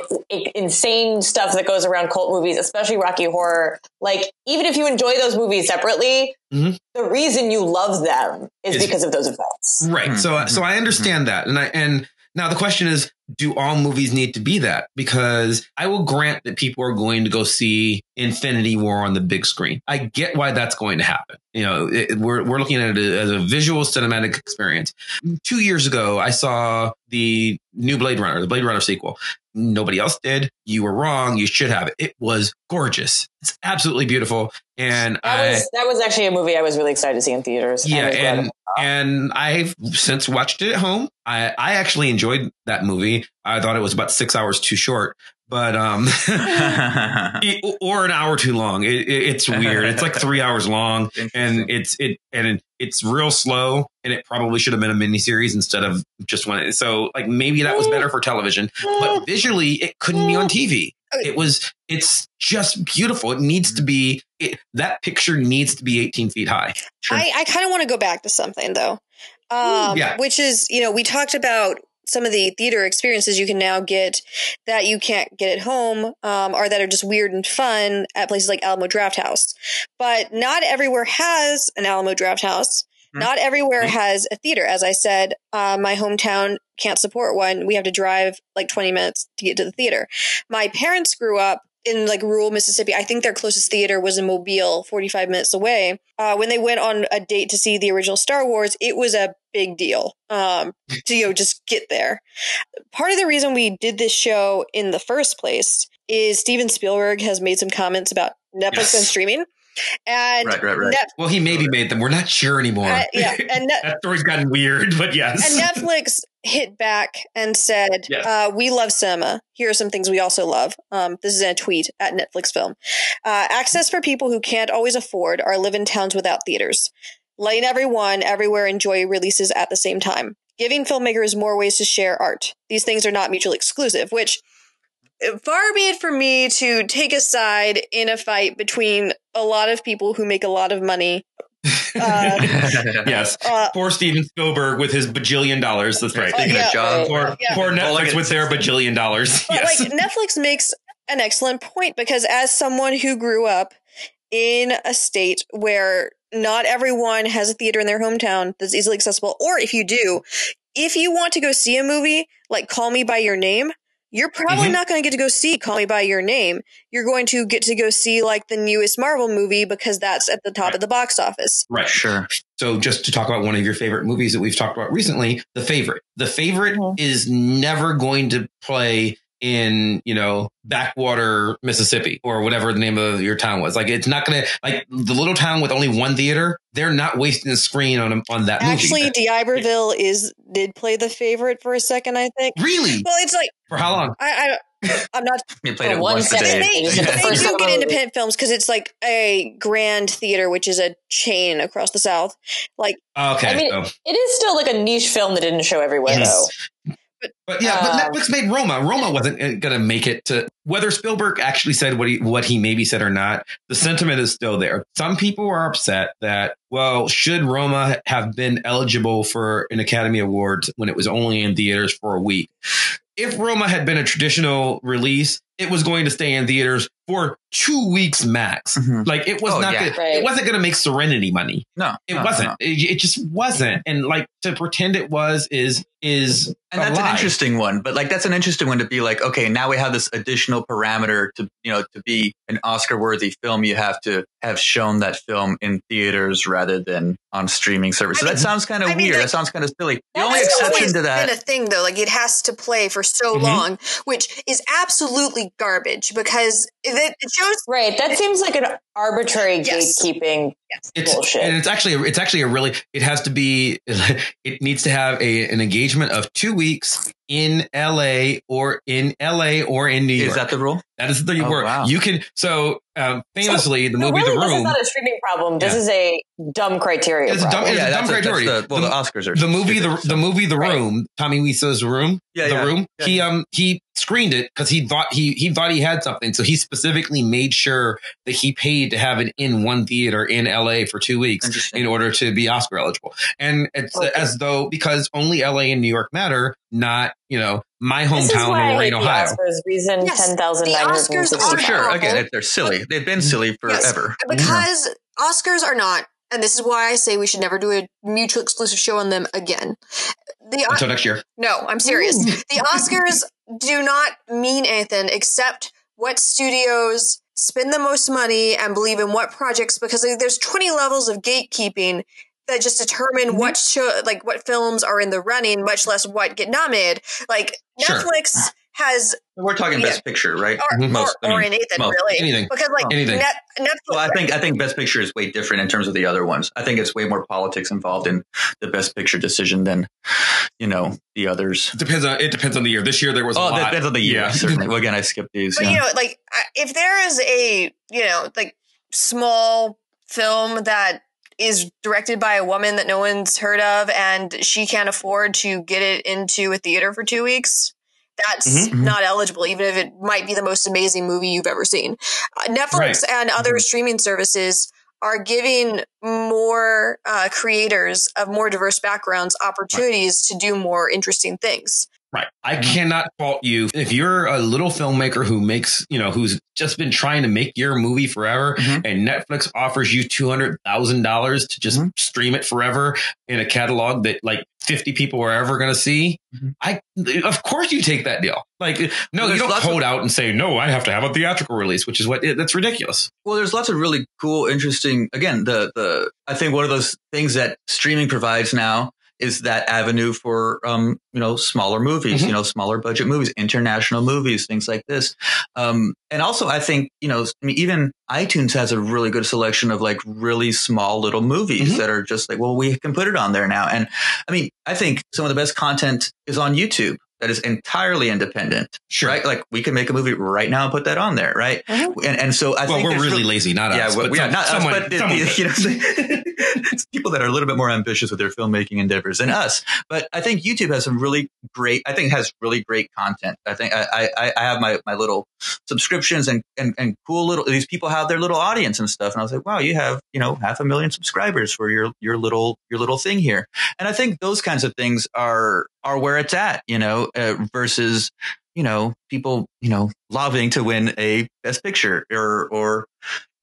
insane stuff that goes around cult movies, especially Rocky Horror. Like even if you enjoy those movies separately, Mhm. the reason you love them is Is- because of those events. Right. Mhm, So so I understand that. And I and now the question is do all movies need to be that? Because I will grant that people are going to go see Infinity War on the big screen. I get why that's going to happen. You know, it, we're we're looking at it as a visual cinematic experience. 2 years ago I saw the new Blade Runner, the Blade Runner sequel. Nobody else did. You were wrong. You should have it. It was gorgeous. It's absolutely beautiful. And That I was that was actually a movie I was really excited to see in theaters. yeah, and and I've since watched it at home. I I actually enjoyed that movie. I thought it was about six hours too short, but um, it- (laughs) or an hour too long. It, it, it's weird. It's like three hours long, (laughs) and it's it and it's real slow. And it probably should have been a miniseries instead of just one. So like maybe that was better for television, but visually it couldn't be on TV. It was. It's just beautiful. It needs to be. It, that picture needs to be 18 feet high. Sure. I, I kind of want to go back to something though, um, Yeah. which is you know we talked about some of the theater experiences you can now get that you can't get at home, um, or that are just weird and fun at places like Alamo Drafthouse. But not everywhere has an Alamo Drafthouse. Mhm. Not everywhere Mhm. has a theater. As I said, uh, my hometown can't support one. We have to drive like 20 minutes to get to the theater. My parents grew up in like rural Mississippi. I think their closest theater was in Mobile, 45 minutes away. Uh, when they went on a date to see the original Star Wars, it was a big deal um, to you know just get there. Part of the reason we did this show in the first place is Steven Spielberg has made some comments about Netflix Yes. and streaming, and Right, right, right. Net- Well, he maybe made them. We're not sure anymore. uh, yeah, and (laughs) Net- that story's gotten weird, but yes. and Netflix hit back and said, Yes. uh, "We love cinema. Here are some things we also love." Um, this is in a tweet at Netflix Film. Uh, access for people who can't always afford or live in towns without theaters. Letting everyone everywhere enjoy releases at the same time. Giving filmmakers more ways to share art. These things are not mutually exclusive. Which, uh, far be it for me to take a side in a fight between a lot of people who make a lot of money. Uh, (laughs) yes. uh, Poor Steven Spielberg with his bajillion dollars. That's right. Speaking yeah, of Jaws, Poor, yeah. poor Netflix with their bajillion dollars. But Yes. like (laughs) Netflix makes an excellent point because as someone who grew up in a state where not everyone has a theater in their hometown that's easily accessible, or if you do, if you want to go see a movie like Call Me by Your Name, you're probably Mhm. not going to get to go see Call Me by Your Name. You're going to get to go see like the newest Marvel movie because that's at the top of the box office. right. sure. So just to talk about one of your favorite movies that we've talked about recently, The Favorite. The Favorite Mhm. is never going to play in, you know, backwater Mississippi or whatever the name of your town was. Like it's not going to like the little town with only one theater, they're not wasting the screen on on that Actually, movie. (laughs) D'Iberville is did play the favorite for a second, I think. Really? Well, it's like For how long? I, I I'm not (laughs) You played For it one once a day. they, It was they do time get I- independent films because it's like a grand theater, which is a chain across the South. Like, Okay. I mean, so, it is still like a niche film that didn't show everywhere Yes. though. But yeah, but Um, Netflix made Roma. Roma wasn't going to make it to whether Spielberg actually said what he what he maybe said or not. The sentiment is still there. Some people are upset that well, should Roma have been eligible for an Academy Award when it was only in theaters for a week? If Roma had been a traditional release, it was going to stay in theaters for two weeks max. Mhm. Like it was Oh, not. yeah. Gonna, Right. It wasn't going to make Serenity money. No, It no, wasn't. no. It, it just wasn't. And like to pretend it was is is And a that's an interesting one, but like that's an interesting one to be like, okay, now we have this additional parameter to you know to be an Oscar-worthy film. You have to have shown that film in theaters rather than on streaming service. So I that mean- sounds kind of I mean, weird. like- that sounds kind of silly. The only exception to that, been a thing though. Like it has to play for so Mhm. long, which is absolutely garbage because it, it shows. Right. That seems like an arbitrary Yes. gatekeeping It's bullshit. and it's actually it's actually a really it has to be (laughs) it needs to have a an engagement of two weeks in L.A. or in L.A. or in New York. is that the rule? that is the Oh, word. wow. You can so um, famously the movie really, The Room. this is not a streaming problem. This Yeah. is a dumb criteria. It's a dumb- problem. it's a dumb criteria. that's the, well, The- the, Oscars are the movie the stupid, the movie The Right. Room. Tommy Wiseau's Room. Yeah, the yeah. Room. Yeah. He um he screened it because he thought he he thought he had something, so he specifically made sure that he paid to have it in one theater in L.A. for two weeks. In order to be Oscar eligible. And it's Okay. as though because only LA and New York matter, not, you know, my This is hometown why of hate Lorain, the Ohio. Oscars. Reason Yes, ten thousand nine hundred the Oscars Oh, are sure. awful. Again, they're silly. They've been silly Yes. forever. Mm. because Oscars are not, and this is why I say we should never do a mutual exclusive show on them again. The Until next year. no, I'm serious. Mm. the Oscars do not mean anything except what studios spend the most money and believe in what projects because there's 20 levels of gatekeeping that just determine Mm-hmm. what show like what films are in the running much less what get nominated like Sure. netflix has We're talking Yeah. Best Picture, right? or, Mhm. Most- or, or mean, in Nathan most. really Anything. because like Anything. Net, netflix Well, I think I think Best Picture is way different in terms of the other ones. I think it's way more politics involved in the Best Picture decision than you know the others. It depends on it depends on the year. This year there was a Oh, lot. that depends on the year. Yeah. Certainly. Well, (laughs) again, I skipped these. But yeah. you know, like if there is a you know like small film that is directed by a woman that no one's heard of, and she can't afford to get it into a theater for two weeks. That's Mhm, mhm. not eligible, even if it might be the most amazing movie you've ever seen. Uh, Netflix Right. and other streaming services are giving more uh, creators of more diverse backgrounds opportunities to do more interesting things. Right. I cannot fault you if you're a little filmmaker who makes, you know, who's just been trying to make your movie forever Mhm. and Netflix offers you $200,000 to just Mhm. stream it forever in a catalog that like 50 people are ever going to see. Mhm. I, of course you take that deal. Like, no, Well, you don't lots of- hold out and say, no, I have to have a theatrical release, which is what, that's ridiculous. Well, there's lots of really cool, interesting. Again, the the I think one of those things that streaming provides now is that avenue for um you know smaller movies, Mhm. you know smaller budget movies, international movies, things like this. Um, and also, I think you know I mean, even iTunes has a really good selection of like really small little movies Mhm. that are just like, well, we can put it on there now. And I mean, I think some of the best content is on YouTube. That is entirely independent, Sure. right? Like we can make a movie right now and put that on there, right? Mhm. And and so I well, think we're there's really lazy, not yeah, us. well, but yeah, some- not someone, us, but the, the, you know, (laughs) it's people that are a little bit more ambitious with their filmmaking endeavors than us. But I think YouTube has some really great. I think has really great content. I think I I, I have my my little subscriptions and, and and cool little. These people have their little audience and stuff, and I was like, wow, you have you know half a million subscribers for your your little your little thing here. And I think those kinds of things are are where it's at, you know, uh, versus you know people you know lobbying to win a best picture or or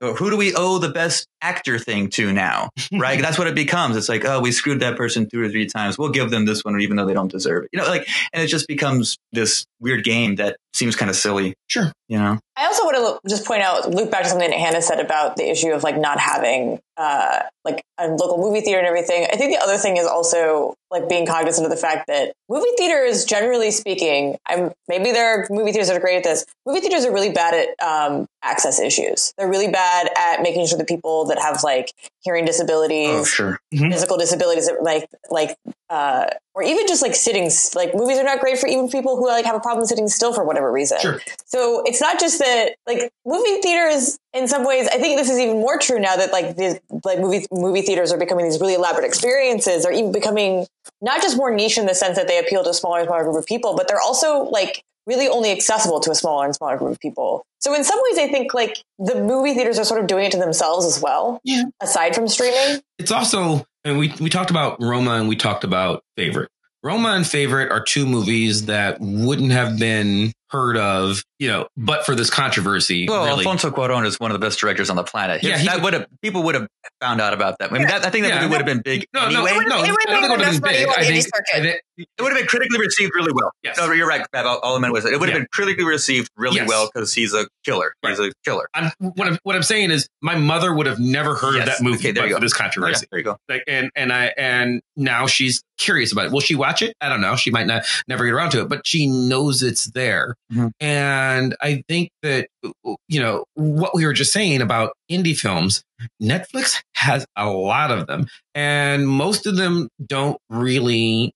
or who do we owe the best actor thing to now? (laughs) Right? That's what it becomes. It's like, oh, we screwed that person two or three times. We'll give them this one, even though they don't deserve it. You know, like, and it just becomes this weird game that seems kind of silly. Sure. You know? I also want to just point out, loop back to something that Hannah said about the issue of like not having uh, like a local movie theater and everything. I think the other thing is also like being cognizant of the fact that movie theaters, generally speaking, I'm maybe there are movie theaters that are great at this. Movie theaters are really bad at um, access issues. They're really bad at making sure the people that have like hearing disabilities, Oh, sure. physical disabilities, like like uh, or even just like sitting, like movies are not great for even people who like have a problem sitting still for whatever reason. Sure. So it's not just that like movie theaters in some ways, I think this is even more true now that like these like movie movie theaters are becoming these really elaborate experiences, are even becoming not just more niche in the sense that they appeal to a smaller smaller group of people, but they're also like really only accessible to a smaller and smaller group of people. So in some ways, I think like the movie theaters are sort of doing it to themselves as well. Yeah. Aside from streaming, it's also and we we talked about Roma and we talked about Favorite. Roma and Favorite are two movies that wouldn't have been heard of, you know, but for this controversy. Well, really. Alfonso Cuarón is one of the best directors on the planet. His- Yeah, he that would have people would have found out about that. I mean, that, I think that Yeah. would have been big no, no, anyway. no, It would've I don't think it would have been big. I think. I think It would have been critically received really well. Yes. No, you're right. Bab. All, I meant was that it would have Yeah. been critically received really Yes. well because he's a killer. He's a killer. I'm, what I'm what I'm saying is my mother would have never heard Yes. of that movie Okay, there but you for go. this controversy. Yeah, there you go. Like, and and I and now she's curious about it. Will she watch it? I don't know. She might not never get around to it, but she knows it's there. Mhm. And I think that you know what we were just saying about indie films. Netflix has a lot of them, and most of them don't really.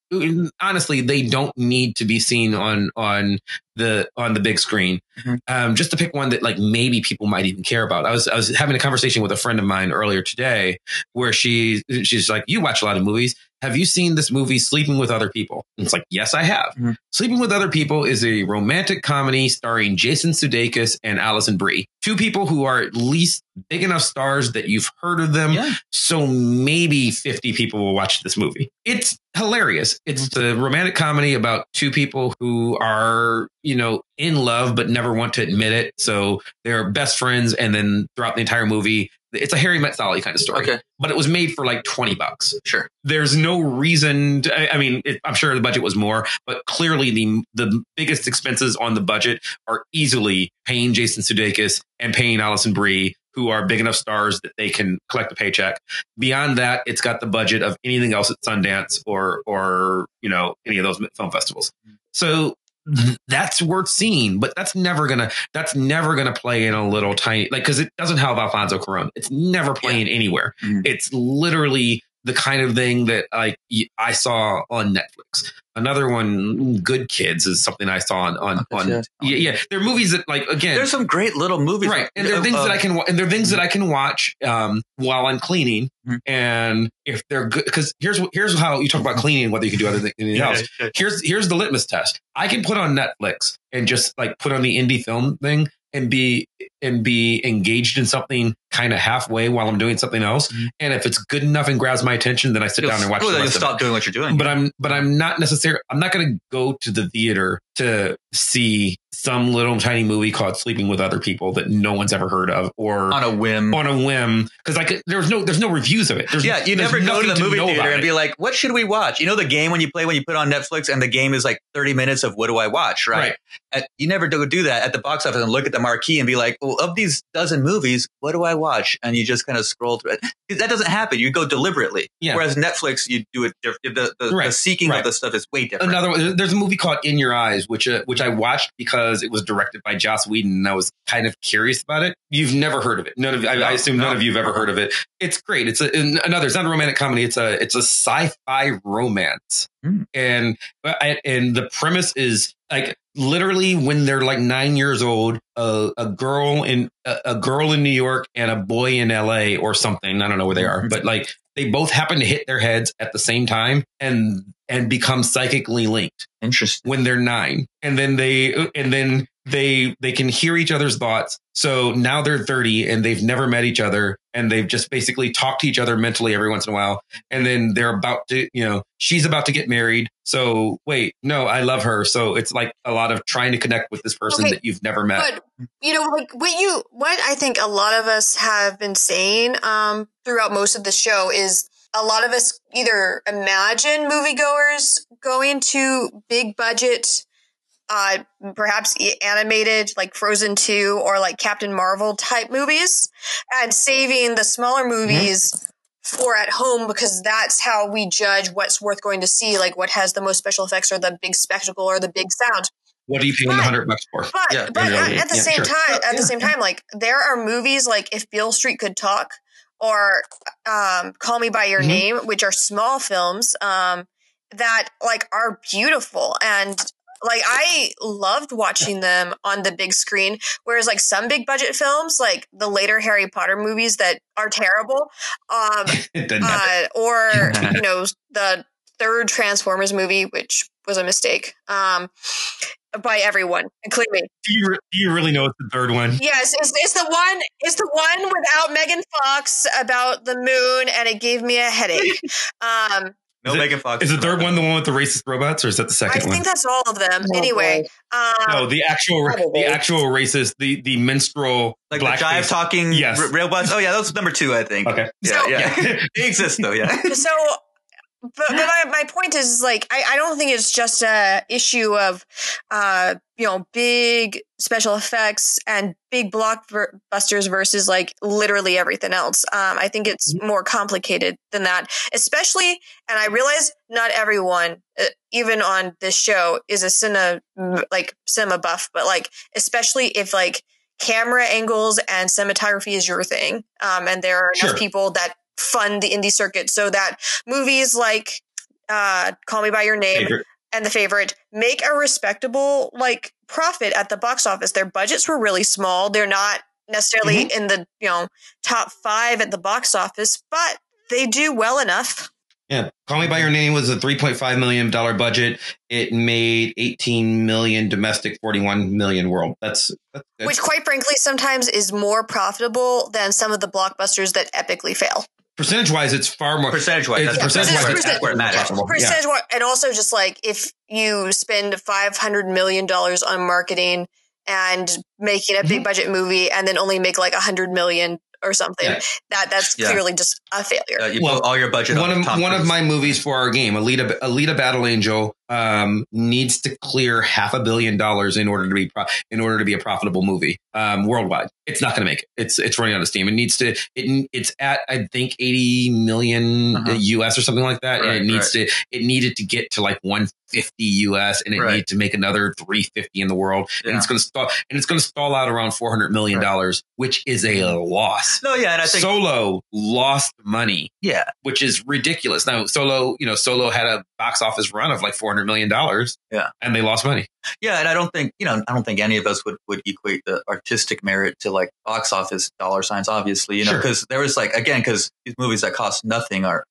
Honestly, they don't need to be seen on on the on the big screen. Mhm. Um, just to pick one that like maybe people might even care about. I was I was having a conversation with a friend of mine earlier today where she she's like, "You watch a lot of movies. Have you seen this movie, Sleeping with Other People?" And it's like, "Yes, I have." Mhm. Sleeping with Other People is a romantic comedy starring Jason Sudeikis and Alison Brie, two people who are at least big enough stars that you've heard of them. Yeah. So maybe fifty people will watch this movie. It's hilarious. It's mm-hmm. a romantic comedy about two people who are, you know, in love but never want to admit it. So they're best friends, and then throughout the entire movie, it's a Harry Met Sally kind of story. Okay. But it was made for like twenty bucks. Sure. There's no reason. To, I, I mean, it, I'm sure the budget was more, but clearly the the biggest expenses on the budget are easily paying Jason Sudeikis and paying Alison Brie, who are big enough stars that they can collect a paycheck. Beyond that, it's got the budget of anything else at Sundance or or you know any of those film festivals. So that's worth seeing, but that's never gonna that's never gonna play in a little tiny like because it doesn't have Alfonso Cuarón. It's never playing anywhere. Mhm. It's literally the kind of thing that like I saw on Netflix. Another one, Good Kids, is something I saw on on, Oh, on yeah, yeah. They're movies that like again There's some great little movies, right and there are things Uh, that i can and there are things that i can watch um while i'm cleaning Mhm. and if they're good because here's here's how you talk about cleaning whether you can do other than anything else here's here's the litmus test i can put on netflix and just like put on the indie film thing and be and be engaged in something kind of halfway while i'm doing something else Mhm. and if it's good enough and grabs my attention then i sit You'll- down and watch the then you'll rest of it stop doing what you're doing. but I'm but I'm not necessarily I'm not going to go to the theater to see some little tiny movie called Sleeping with Other People that no one's ever heard of or on a whim. on a whim because like there's no there's no reviews of it. There's, yeah, you never go to the movie know theater and be like, "What should we watch?" You know the game when you play when you put on Netflix and the game is like 30 minutes of what do I watch, right? Right. At- you never do do that at the box office and look at the marquee and be like, "Well, of these dozen movies, what do I watch?" And you just kind of scroll through it. That doesn't happen. You go deliberately. Yeah. Whereas Netflix, you do it. Diff- the, the, the seeking Right. of the stuff is way different. Another one, there's a movie called In Your Eyes, which uh, which I watched because it was directed by Joss Whedon, and I was kind of curious about it. You've never heard of it. None of I, I assume none of you've ever heard of it. It's great. It's a, another. It's not a romantic comedy. It's a it's a sci-fi romance, Hmm. and and the premise is like literally when they're like nine years old, a, a girl in a, a girl in New York and a boy in L.A. or something. I don't know where they are, but like they both happen to hit their heads at the same time and and become psychically linked Interesting. when they're nine and then they and then they they can hear each other's thoughts. So now they're 30 and they've never met each other and they've just basically talked to each other mentally every once in a while. And then they're about to you know she's about to get married. So wait no i love her. So it's like a lot of trying to connect with this person Okay, that you've never met. But you know, like what you, what I think a lot of us have been saying um, throughout most of the show is a lot of us either imagine moviegoers going to big budget, uh, perhaps e- animated like Frozen Two or like Captain Marvel type movies, and saving the smaller movies. For at home because that's how we judge what's worth going to see, like what has the most special effects or the big spectacle or the big sound. what are you paying the But- 100 bucks for But Yeah, but yeah, at, at the yeah, same sure. time, at Yeah. the same time, like there are movies like If Beale Street Could Talk or um, Call Me by Your Mhm. Name, which are small films, um, that like are beautiful and like I loved watching them on the big screen. Whereas like some big budget films, like the later Harry Potter movies that are terrible, um, (laughs) uh, or (laughs) you know the third Transformers movie, which was a mistake. Um, by everyone, including me. Do you, do you really know it's the third one? Yes, it's, it's the one. It's the one without Megan Fox about the moon, and it gave me a headache. (laughs) Um, no is Megan Fox. Is the third one the one with the racist robots, or is that the second I one? I think that's all of them. Oh, anyway, um, no, the actual Probably. the actual racist the the minstrel like the jive talking Yes. r- robots. Oh yeah, that was number two, I think. Okay. Yeah, So- yeah. (laughs) they exist though. Yeah. so but, but my, my point is like I, I don't think it's just a issue of uh you know big special effects and big blockbusters versus like literally everything else um i think it's more complicated than that especially and i realize not everyone uh, even on this show is a cinema like cinema buff but like especially if like camera angles and cinematography is your thing um and there are enough Sure. people that fund the indie circuit so that movies like uh call me by your name Favorite. and the favorite make a respectable like profit at the box office their budgets were really small they're not necessarily Mm-hmm. in the you know top five at the box office but they do well enough Yeah, Call Me by Your Name was a three point five million dollar budget. It made eighteen million domestic, forty one million world. That's, that's good. which quite frankly sometimes is more profitable than some of the blockbusters that epically fail percentage wise, it's far more. Percentage wise, It's that's, percentage wise, where, that's where it matters. profitable. Yeah. percentage wa- and also just like if you spend 500 million dollars on marketing and making a Mm-hmm. big budget movie and then only make like a 100 million or something Yeah. that that's Yeah. clearly just a failure Uh, you Well, put all your budget one on of Tom one of my movies for our game, Alita Alita Battle Angel, um, needs to clear half a billion dollars in order to be pro- in order to be a profitable movie um, worldwide. It's not going to make it. It's it's running out of steam. It needs to. It it's at I think eighty million Uh-huh. US or something like that, Right, and it needs to. It needed to get to like one fifty US, and it Right. needs to make another three fifty in the world, and it's going to stall. And it's going to stall out around four hundred million dollars, which is a loss. No, yeah, and I think Solo lost money yeah, which is ridiculous. Now, Solo, you know, Solo had a box office run of like four hundred million dollars. Yeah. and they lost money. yeah, and I don't think you know, I don't think any of us would would equate the artistic merit to like box office dollar signs. Obviously, you know, Sure. because there was like again, because these movies that cost nothing are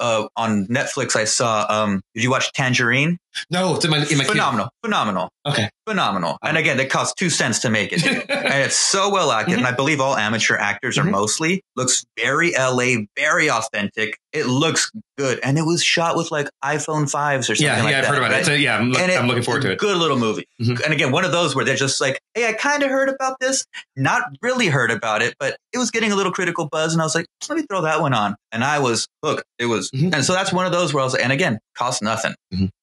uh, on Netflix. I saw. um Did you watch Tangerine? No, it's in my in my phenomenal, phenomenal, Okay. phenomenal. And again, it costs two cents to make it, (laughs) and it's so well acted. And I believe all amateur actors are Mhm. mostly looks very LA, very authentic. It looks good, and it was shot with like iPhone fives or something. Yeah, like yeah, I've that, heard about right? it. Yeah, I'm, look, I'm looking forward to it. Good little movie. Mhm. And again, one of those where they're just like, hey, I kind of heard about this, not really heard about it, but it was getting a little critical buzz. And I was like, let me throw that one on. And I was hooked. It was, Mhm. and so that's one of those where I was and again, cost nothing.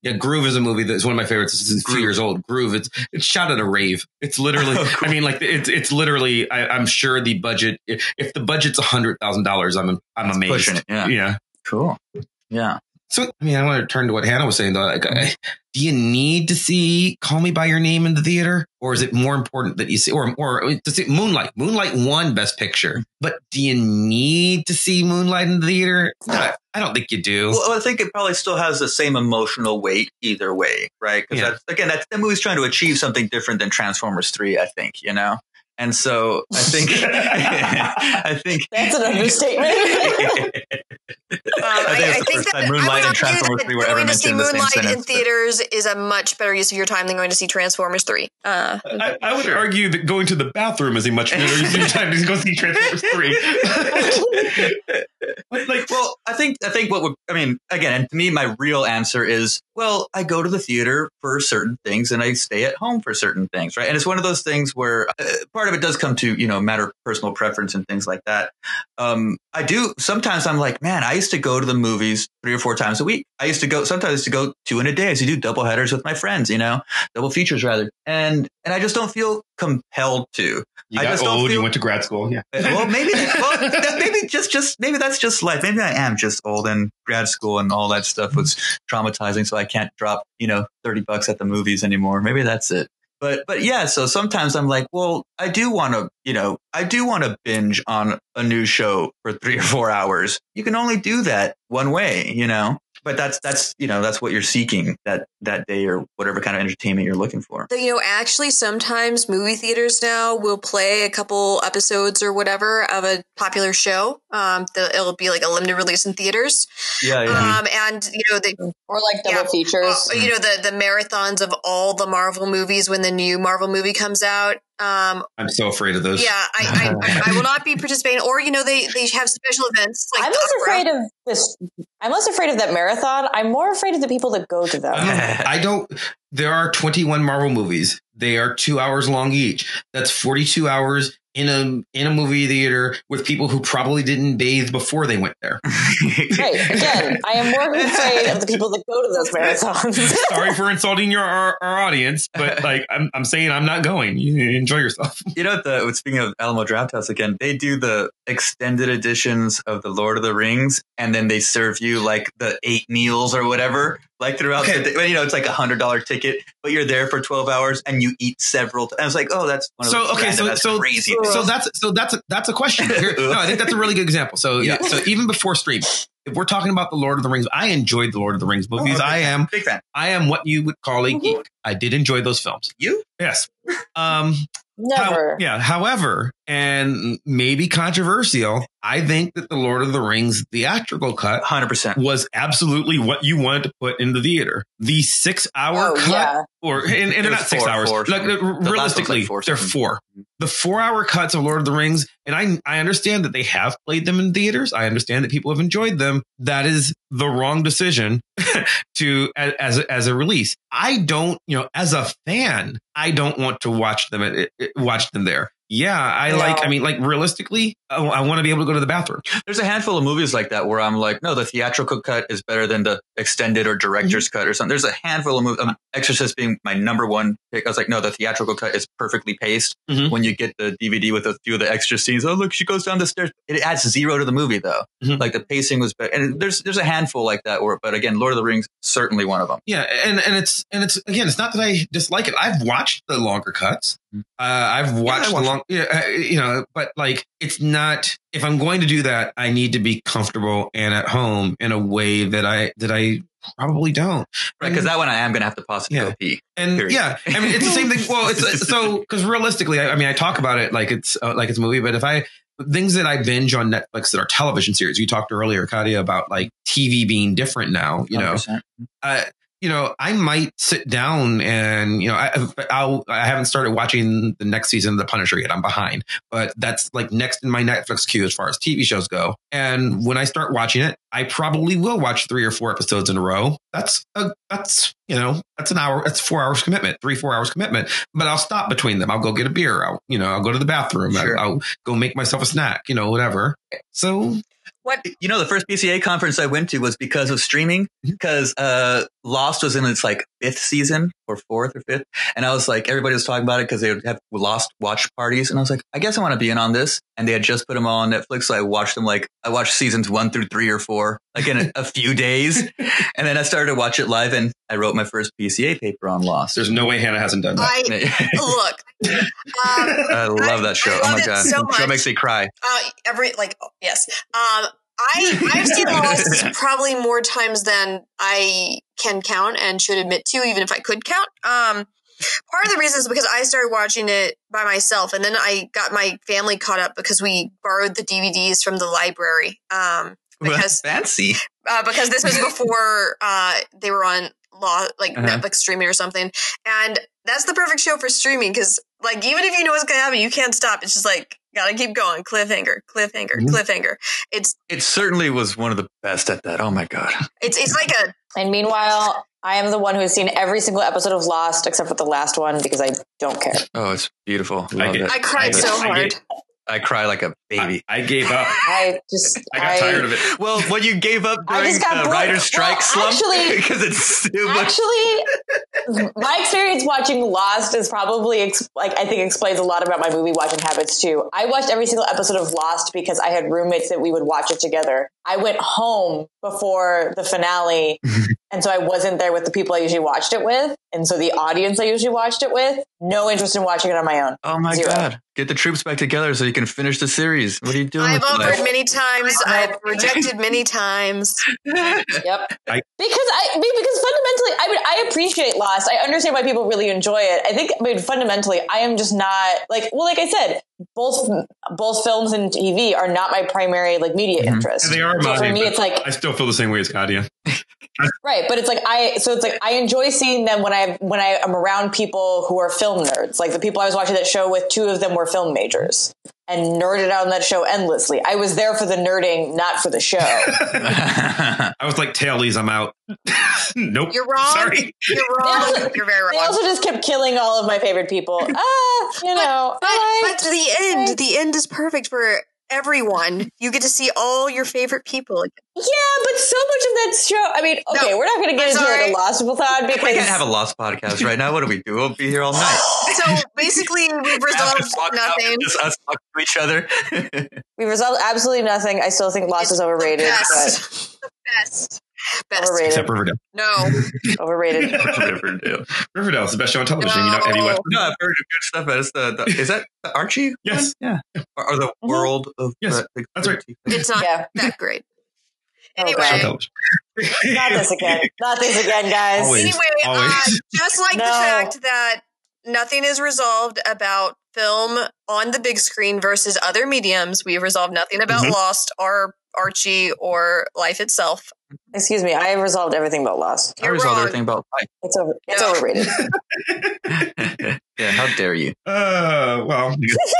Yeah, Groove is a movie that's one of my favorites. It's, it's a few Groove. years old. Groove. It's it's shot at a rave. It's literally. (laughs) Oh, cool. I mean, like it's it's literally. I, I'm sure the budget. If, if the budget's a hundred thousand dollars, I'm I'm amazed. pushing it, yeah. yeah. Cool. Yeah. So, I mean, I want to turn to what Hannah was saying though. Like, I- do you need to see Call Me by Your Name in the theater, or is it more important that you see, or or to see Moonlight? Moonlight won Best Picture, mm-hmm. but do you need to see Moonlight in the theater? I, I don't think you do. Well, I think it probably still has the same emotional weight either way, right? Because Yeah. again, that's, that movie's trying to achieve something different than Transformers 3, I think, you know? And so I think, (laughs) (laughs) I think (laughs) That's an understatement. Um, I think it's the first time Moonlight and Transformers 3 were ever going to see mentioned in the same Moonlight in sentence, but- theaters is a much better use of your time than going to see Transformers 3. Uh, I, I would argue that going to the bathroom is a much better use of your time than going to see Transformers Three. like, well, I think I think what would I mean again, and to me, my real answer is, well, I go to the theater for certain things, and I stay at home for certain things, right? And it's one of those things where uh, part of it does come to you know matter of personal preference and things like that. Um, I do sometimes I'm like, man, I used to go to the movies three or four times a week. I used to go sometimes to go two in a day. I used to do double headers with my friends, you know, double features rather, and and I just don't feel compelled to. You I got just don't old. feel- You went to grad school. Yeah. (laughs) well, maybe, (laughs) well, maybe just, just, maybe that's just life. Maybe I am just old and grad school and all that stuff was traumatizing. So I can't drop, you know, 30 bucks at the movies anymore. Maybe that's it. But, but yeah, so sometimes I'm like, well, I do want to, you know, I do want to binge on a new show for three or four hours. You can only do that one way, you know? But that's that's you know that's what you're seeking that that day or whatever kind of entertainment you're looking for. So, you know, actually, sometimes movie theaters now will play a couple episodes or whatever of a popular show. Um, the, it'll be like a limited release in theaters. Yeah, yeah. Um, and you know, they, Or like double Yeah. features. uh, you know, the the marathons of all the Marvel movies when the new Marvel movie comes out. Um, I'm so afraid of those. yeah, I, I, I, (laughs) I will not be participating. Or you know, they they have special events. Like I'm the less afraid of this. I'm less afraid of that marathon. I'm more afraid of the people that go to them. (laughs) I don't. There are 21 Marvel movies. They are two hours long each. That's 42 hours in a in a movie theater with people who probably didn't bathe before they went there. (laughs) Right. Again, I am more afraid of the people that go to those marathons. (laughs) Sorry for insulting your our, our audience, but (laughs) like I'm, I'm saying, I'm not going. You enjoy yourself. You know, what the speaking of Alamo Drafthouse again, they do the extended editions of the Lord of the Rings, and then they serve you like the eight meals or whatever, like throughout Okay. the day. You know, it's like a hundred dollar ticket, but you're there for twelve hours and you eat several. T- I was like, oh, that's one of So those okay, so that's so crazy. so things. that's so that's a, that's a question. Here- (laughs) no, I think that's a really good example. So yeah, Yeah. so even before stream, if we're talking about the Lord of the Rings, I enjoyed the Lord of the Rings movies. Oh. I am big fan. I am what you would call a geek. I did enjoy those films. You? Yes. Um, How- Never. yeah. However, and maybe controversial, I think that the Lord of the Rings theatrical cut Hundred percent. was absolutely what you wanted to put in the theater. The six hour Oh, cut, yeah. or and, and they're not six four- hours. four like, The realistically, like four they're four. The four hour cuts of Lord of the Rings, and I I understand that they have played them in theaters. I understand that people have enjoyed them. That is the wrong decision (laughs) to as as a release. I don't, you know, as a fan, I don't want to watch them at, watch them there. Yeah, I No. like. I mean, like realistically, I, I want to be able to go to the bathroom. There's a handful of movies like that where I'm like, no, the theatrical cut is better than the extended or director's cut or something. There's a handful of movies. Um, Exorcist being my number one pick. I was like, no, the theatrical cut is perfectly paced. Mhm. When you get the DVD with a few of the extra scenes, oh look, she goes down the stairs. It adds zero to the movie though. Mhm. Like the pacing was better. And there's there's a handful like that. Where, but again, Lord of the Rings certainly one of them. Yeah, and and it's and it's again, it's not that I dislike it. I've watched the longer cuts. Uh, I've watched the watched long, yeah, uh, you know, but like it's not. If I'm going to do that, I need to be comfortable and at home in a way that I that I probably don't. Right? Because that one I am gonna have to pause and Yeah. go pee. And Period. yeah, I mean, it's the same thing. (laughs) Well, it's so because realistically, I, I mean, I talk about it like it's uh, like it's a movie, but if I things that I binge on Netflix that are television series, you talked earlier, Katia, about like TV being different now. You know, 100%. uh, you know, I might sit down and you know, I, I'll, I haven't started watching the next season of The Punisher yet. I'm behind, but that's like next in my Netflix queue as far as TV shows go. And when I start watching it, I probably will watch three or four episodes in a row. That's a, that's you know, that's an hour, that's four hours commitment, three four hours commitment. But I'll stop between them. I'll go get a beer. I'll you know, I'll go to the bathroom. Sure. I'll, I'll go make myself a snack. You know, whatever. So What? You know, the first PCA conference I went to was because of streaming, because uh, Lost was in its like fifth season or fourth or fifth. And I was like, everybody was talking about it because they would have Lost watch parties. And I was like, I guess I want to be in on this. And they had just put them all on Netflix. So I watched them like, I watched seasons one through three or four, like in a, a few days. (laughs) And then I started to watch it live and I wrote my first PCA paper on Lost. there's no way Hannah hasn't done that. I (laughs) look. Um, I love that show. I oh my God. so The show makes me cry. uh, every like oh, yes. Um, I I've seen Lost (laughs) probably more times than I can count and should admit to, even if I could count. Um, part of the reason is because I started watching it by myself, and then I got my family caught up because we borrowed the DVDs from the library. Um, (laughs) because Fancy. uh, because this was before (laughs) uh, they were on law like Uh-huh. Netflix streaming or something, and that's the perfect show for streaming because like even if you know what's gonna happen, you can't stop. It's just like gotta keep going, cliffhanger, cliffhanger, Mhm. cliffhanger. It's It certainly was one of the best at that. Oh my God. it's it's like a And meanwhile, I am the one who has seen every single episode of Lost except for the last one because I don't care. Oh, it's beautiful. I get- it. I cried I- so I hard. get- I cry like a baby. I, I gave up. (laughs) I just I got tired of it. well, when you gave up I during just the bored. writer's strike Well, slump, actually- (laughs) because it's too much. Actually, my experience watching Lost is probably ex- like I think explains a lot about my movie watching habits too. I watched every single episode of Lost because I had roommates that we would watch it together. I went home before the finale (laughs) And so I wasn't there with the people I usually watched it with. And so the audience I usually watched it with, no interest in watching it on my own. Oh my Zero. god! Get the troops back together so you can finish the series. What are you doing? I've offered life? many times. I've rejected many times. (laughs) Yep. I- because I I because fundamentally, I mean, I appreciate Lost. I understand why people really enjoy it. I think, I mean, fundamentally, I am just not like, well, like I said, both both films and TV are not my primary like media Mhm. interest. They are So for me, it's like I still feel the same way as Katia. (laughs) right, but it's like I so it's like I enjoy seeing them when I when I am around people who are film nerds. Like the people I was watching that show with, two of them were film majors and nerded out on that show endlessly. I was there for the nerding, not for the show. (laughs) (laughs) I was like, tailies, I'm out. (laughs) nope. You're wrong. Sorry. You're wrong. You're very wrong. They also just kept killing all of my favorite people. Ah, you know, But, I but the end, the end is perfect for everyone. You get to see all your favorite people. Yeah, but so much of that show. I mean, okay, No, we're not going to get I'm into like sorry. a lost people because we can't have a lost podcast right now. What do we do? We'll be here all night. (gasps) So basically, we've resolved Just walk out, nothing. Just us talking to each other. we resolved absolutely nothing. I still think Lost is overrated, the but the best. (laughs) Best. overrated, Except Riverdale. No. (laughs) overrated. (laughs) Riverdale. Riverdale's the best show on television. You know, have you watched? No, I've heard good stuff. But it's the, the is that the Archie? Yes. one? yeah. Or, or the Mhm. world of Yes, the- the- that's right. It's not Yeah. that great. Anyway, On God. television. Not this again. Not this again, guys. Always. anyway, uh, just like the fact that nothing is resolved about film on the big screen versus other mediums, we have resolved nothing about Mhm. Lost or Archie or life itself. Excuse me. I resolved everything about Lost. I You're resolved wrong. everything about It's over. It's No. overrated. (laughs) yeah, how dare you? (laughs) Uh, well.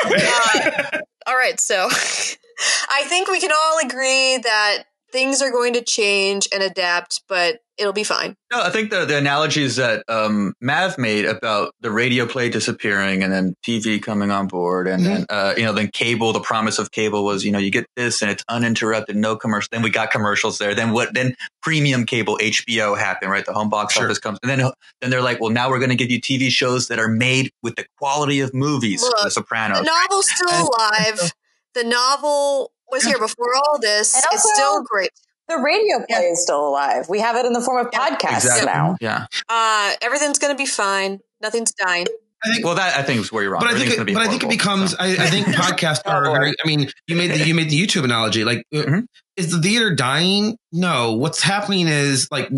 Uh, (laughs) All right, so I think we can all agree that things are going to change and adapt, but it'll be fine. No, I think the, the analogies that um, Mav made about the radio play disappearing and then TV coming on board and then, uh, you know, then cable, the promise of cable was, you know, you get this and it's uninterrupted, no commercial. Then we got commercials there. Then what, then premium cable HBO happened, right? The home box Sure. office comes. And then, then they're like, well, now we're going to give you TV shows that are made with the quality of movies, Look, The Sopranos. The novel's still (laughs) alive. The novel was here before all this. And it's also- still great. The radio play Yeah. is still alive. We have it in the form of podcasts Exactly. now. Yeah. Uh, everything's going to be fine. Nothing's dying. I think Well, that I think is where you're wrong. but I think, it, gonna but I think it becomes. so. I, I think (laughs) podcasts are. Oh, very, I mean, you made the you made the YouTube analogy. Like, uh, Mhm. Is the theater dying? No. What's happening is like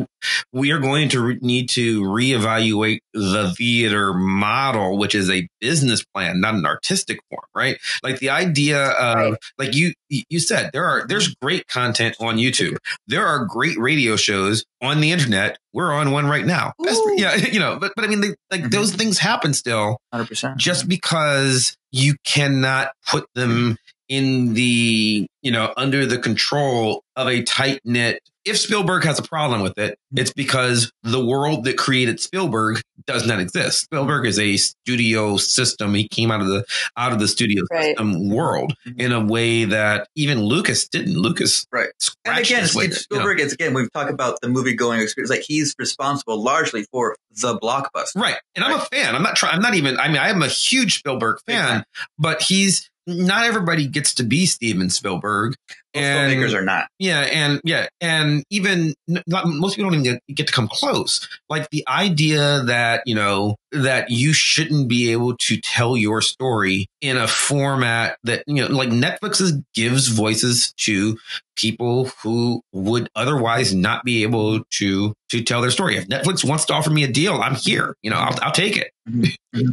we are going to re- need to reevaluate the theater model, which is a business plan, not an artistic form, right? Like the idea of Right. like you you said there are there's great content on YouTube. There are great radio shows on the internet. We're on one right now. Ooh. yeah, (laughs) you know, but but I mean, they, like Mhm. those things happen still hundred percent. just because you cannot put them in the you know under the control of a tight knit if Spielberg has a problem with it mm-hmm. it's because the world that created Spielberg does not exist Spielberg is a studio system he came out of the out of the studio Right. system world mm-hmm. in a way that even Lucas didn't Lucas Right. And again, his way Steve there, you know. Spielberg, it's again, we've talked about the movie going experience. Like he's responsible largely for the blockbuster. Right. And I'm a fan. I'm not trying, I'm not even, I mean, I am a huge Spielberg fan, fan. but he's, not everybody gets to be Steven Spielberg. Most And filmmakers are not. yeah, and yeah, and even not, most people don't even get, get to come close. Like the idea that you know that you shouldn't be able to tell your story in a format that you know, like Netflix is, gives voices to people who would otherwise not be able to to tell their story. If Netflix wants to offer me a deal, I'm here. You know, I'll, I'll take it.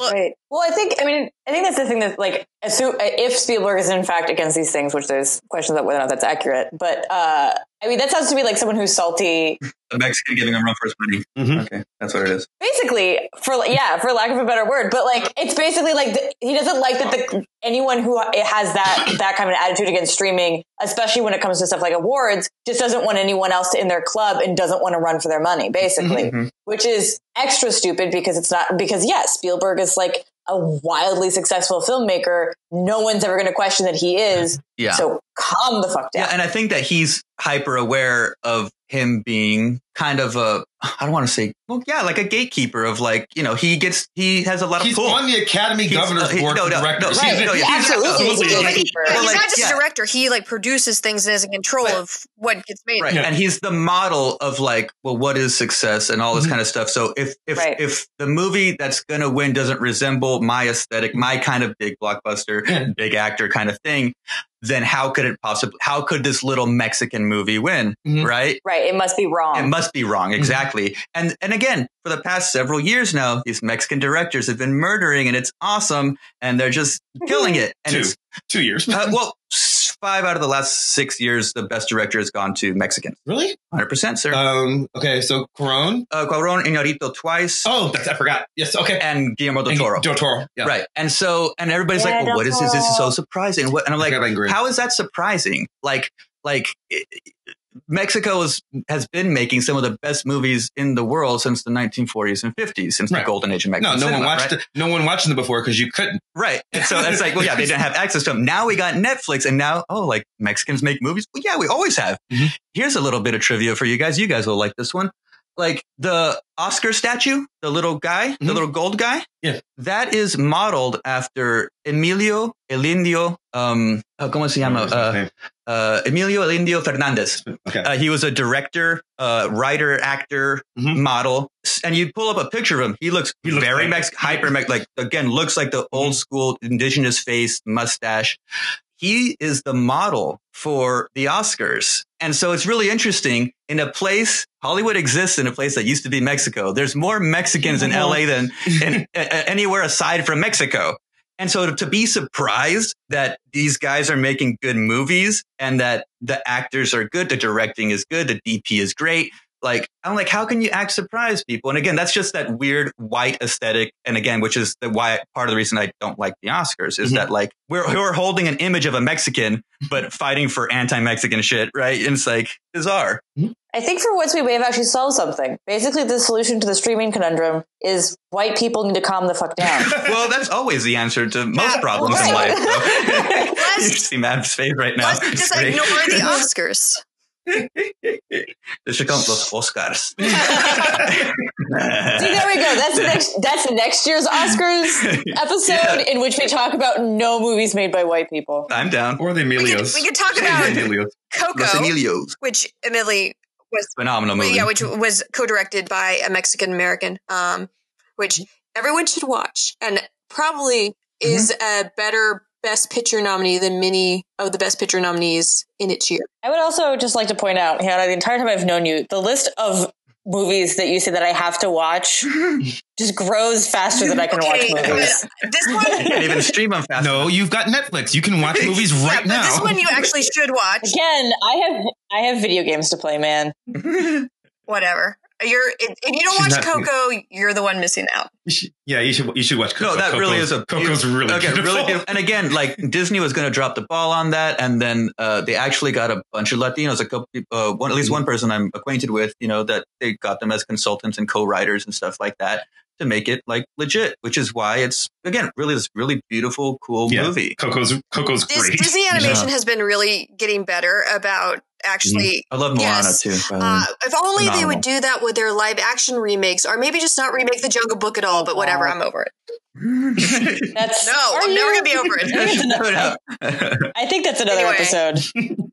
Right. Well, I think, I mean, I think that's the thing that, like, if Spielberg is in fact against these things, which there's questions about whether or not that's accurate, but, uh, I mean, that sounds to me like someone who's salty, A Mexican giving him run for his money. Mhm. Okay, that's what it is. basically, for, yeah, for lack of a better word, but like, it's basically like, the, he doesn't like that the, anyone who has that, that kind of attitude against streaming, especially when it comes to stuff like awards, just doesn't want anyone else in their club and doesn't want to run for their money, basically. Mhm. which is extra stupid because it's not because yes, Spielberg is like a wildly successful filmmaker. No one's ever going to question that he is. Yeah. So calm the fuck down. Yeah, and I think that he's hyper aware of him being kind of a I don't want to say, well, yeah, like a gatekeeper of like, you know, he gets, he has a lot of He's pull. on the Academy He's- Governor's uh, he- Board no, of no, Directors. no, He's- right, no, yeah, Absolutely. absolutely. He's a But he- gatekeeper. but Well, he's like, not just yeah. a director. He like produces things and is in control Right. of what gets made. Right. Yeah. And he's the model of like, well, what is success and all this Mhm. kind of stuff. So if, if, Right. if the movie that's going to win doesn't resemble my aesthetic, my kind of big blockbuster, big actor kind of thing, then how could it possibly, how could this little Mexican movie win? Mhm. Right. Right. It must be wrong. It must be wrong. Exactly. And, and again, for the past several years now, these Mexican directors have been murdering and it's awesome. And they're just killing it. And Two. it's, Two years. uh, well, s- (laughs) five out of the last six years, the best director has gone to Mexicans. really? 100%, sir. Um, okay, so Cuarón. uh, Cuarón Iñárritu twice, Oh, that's, I forgot. Yes, okay. and Guillermo del Toro. Del Toro. Yeah. Right. And so, and everybody's Yeah, like, well, what is this? This is so surprising. What, and I'm like, forgot about Ingrid. how is that surprising? Like, like it, Mexico is, has been making some of the best movies in the world since the 1940s and 50s, since Right. the golden age of Mexico. No, no one watched right? it. No one watched them before because you couldn't. Right. And so it's like, well, yeah, they didn't have access to them. Now we got Netflix and now, oh, like Mexicans make movies. Well, yeah, we always have. Mhm. Here's a little bit of trivia for you guys. You guys will like this one. Like the Oscar statue, the little guy, the Mhm. little gold guy. Yeah. That is modeled after Emilio El Indio, um, uh, ¿cómo se llama? Uh, uh, Emilio El Indio Fernandez. okay. Uh, he was a director, uh, writer, actor, Mhm. model. And you pull up a picture of him. He looks, He looks very like- Mex- hyper Mex, like again, looks like the old school indigenous face, mustache. He is the model for the Oscars. And so it's really interesting in a place, Hollywood exists in a place that used to be Mexico. There's more Mexicans in LA than (laughs) in, anywhere aside from Mexico. And so to be surprised that these guys are making good movies and that the actors are good, the directing is good, the DP is great. Like, I'm like, how can you act surprised people? And again, that's just that weird white aesthetic. And again, which is the why part of the reason I don't like the Oscars is Mhm. that like we're, we're holding an image of a Mexican, but fighting for anti-Mexican shit, right? And it's like bizarre. I think for once we may have actually solved something. Basically, the solution to the streaming conundrum is white people need to calm the fuck down. (laughs) well, that's always the answer to most Yeah, problems in life. So. Let's- (laughs) (laughs) you see Mav's face right now. Let's just ignore the Oscars. They should come los Oscars. See, there we go. That's next. That's next year's Oscars (laughs) episode Yeah. in which we talk about no movies made by white people. I'm down. or the We could, Emilios. we could talk about Emilios. Coco, Los Emilios. which admittedly was Phenomenal movie. yeah, which was co-directed by a Mexican American, um, which mm-hmm. everyone should watch, and probably mm-hmm. is a better Best Picture nominee than many of the Best Picture nominees in its year. I would also just like to point out, Hannah, the entire time I've known you, the list of movies that you say that I have to watch (laughs) just grows faster than I can watch movies. but this You one, (laughs) can't even stream them fast. No, you've got Netflix. You can watch (laughs) movies right but now. this one you actually should watch. Again, I have I have video games to play, man. Whatever. You're if if you don't She's watch not- Coco, you're the one missing out. You should- yeah, you should. You should watch. Coco. No, that really is a Coco's really okay, beautiful. really beautiful. And again, like Disney was going to drop the ball on that, and then uh, they actually got a bunch of Latinos, a couple, uh, one at least one person I'm acquainted with, you know, that they got them as consultants and co-writers and stuff like that to make it like legit. Which is why it's again really this really beautiful, cool Yeah. movie. Coco's Coco's Dis- great. Disney (laughs) animation has been really getting better about actually. I love Moana Yes. too. by the way. Uh, if only they would do that with their live action remakes, or maybe just not remake the Jungle Book at all. But whatever, I'm over it. (laughs) That's No, Are I'm never gonna be over it. (laughs) I think that's another Anyway. episode.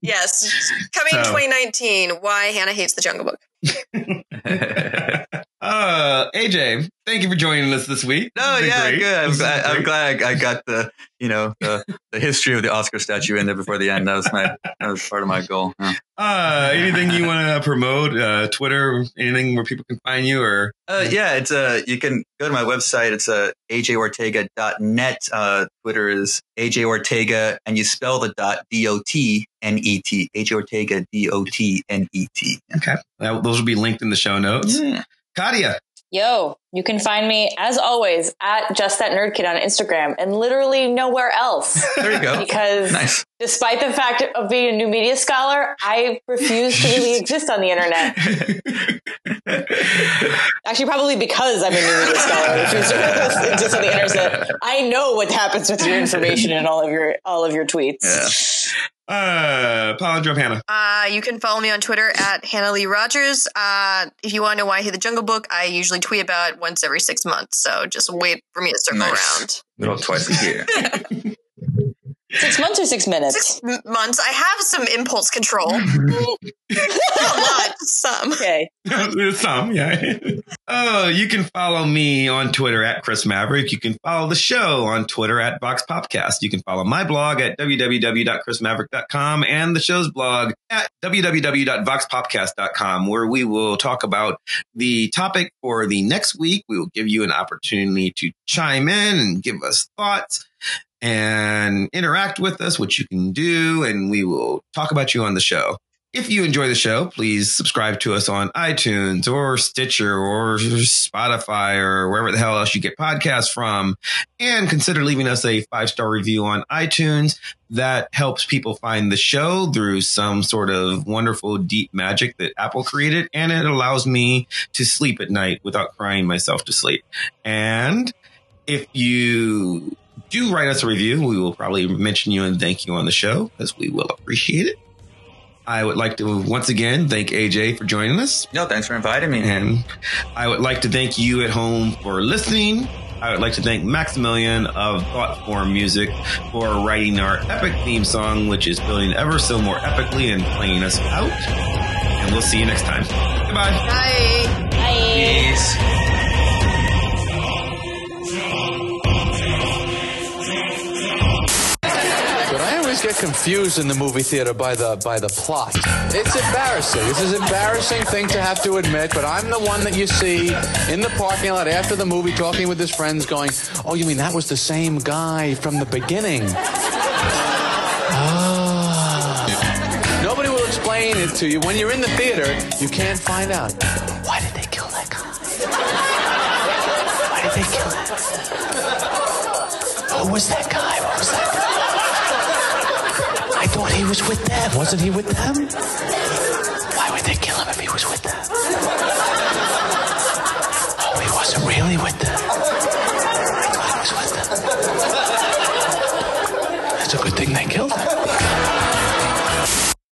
yes, coming So- 2019. Why Hannah hates the Jungle Book. Uh, AJ, thank you for joining us this week. No, This yeah, great. good. I'm glad, I'm glad I got the, you know, the, the history of the Oscar statue in there before the end. That was my, that was part of my goal. Yeah. Uh, anything you want to promote? Uh, Twitter, anything where people can find you, or Uh, yeah, it's uh, you can go to my website. It's uh, ajortega.net. Uh, Twitter is AJ Ortega, and you spell the dot D O T N E T. AJ Ortega, D O T N E T. okay, That- those will be linked in the show notes. Yeah. Katia, Yo, you can find me as always at just that nerd kid on Instagram and literally nowhere else. (laughs) There you go. Because Nice. despite the fact of being a new media scholar, I refuse to really exist on the internet. (laughs) Actually, probably because I'm a new media scholar, I refuse to exist on the internet. I know what happens with your information and all of your all of your tweets. Yeah. Uh, Palindrome Hannah. Uh, you can follow me on Twitter at Hannah Lee Rogers. Uh, if you want to know why I hate the Jungle Book, I usually tweet about it once every six months. So just wait for me to circle Nice. around. Little twice a year. (laughs) Six months or six minutes? Six m- months. I have some impulse control. (laughs) A lot, some. Okay. Some, yeah. oh, you can follow me on Twitter at Chris Maverick. You can follow the show on Twitter at VoxPopcast. You can follow my blog at www.chrismaverick.com and the show's blog at www.voxpopcast.com, where we will talk about the topic for the next week. We will give you an opportunity to chime in and give us thoughts and interact with us, which you can do, and we will talk about you on the show. If you enjoy the show, please subscribe to us on iTunes or Stitcher or Spotify or wherever the hell else you get podcasts from. And consider leaving us a five star review on iTunes. That helps people find the show through some sort of wonderful deep magic that Apple created. And it allows me to sleep at night without crying myself to sleep. And if you do write us a review, we will probably mention you and thank you on the show because we will appreciate it. I would like to once again thank AJ for joining us. No, thanks for inviting me. And I would like to thank you at home for listening. I would like to thank Maximilian of Thought Form Music for writing our epic theme song, which is building ever so more epically and playing us out. And we'll see you next time. Goodbye. Bye. Bye. Peace. Always get confused in the movie theater by the by the plot. It's embarrassing. This is an embarrassing thing to have to admit, but I'm the one that you see in the parking lot after the movie talking with his friends going, "Oh, you mean that was the same guy from the beginning?" Ah. Nobody will explain it to you. When you're in the theater, you can't find out. Why did they kill that guy? Why did they kill him? Who was that guy? What was that guy? Thought he was with them. Wasn't he with them? Why would they kill him if he was with them? Oh, he wasn't really with them.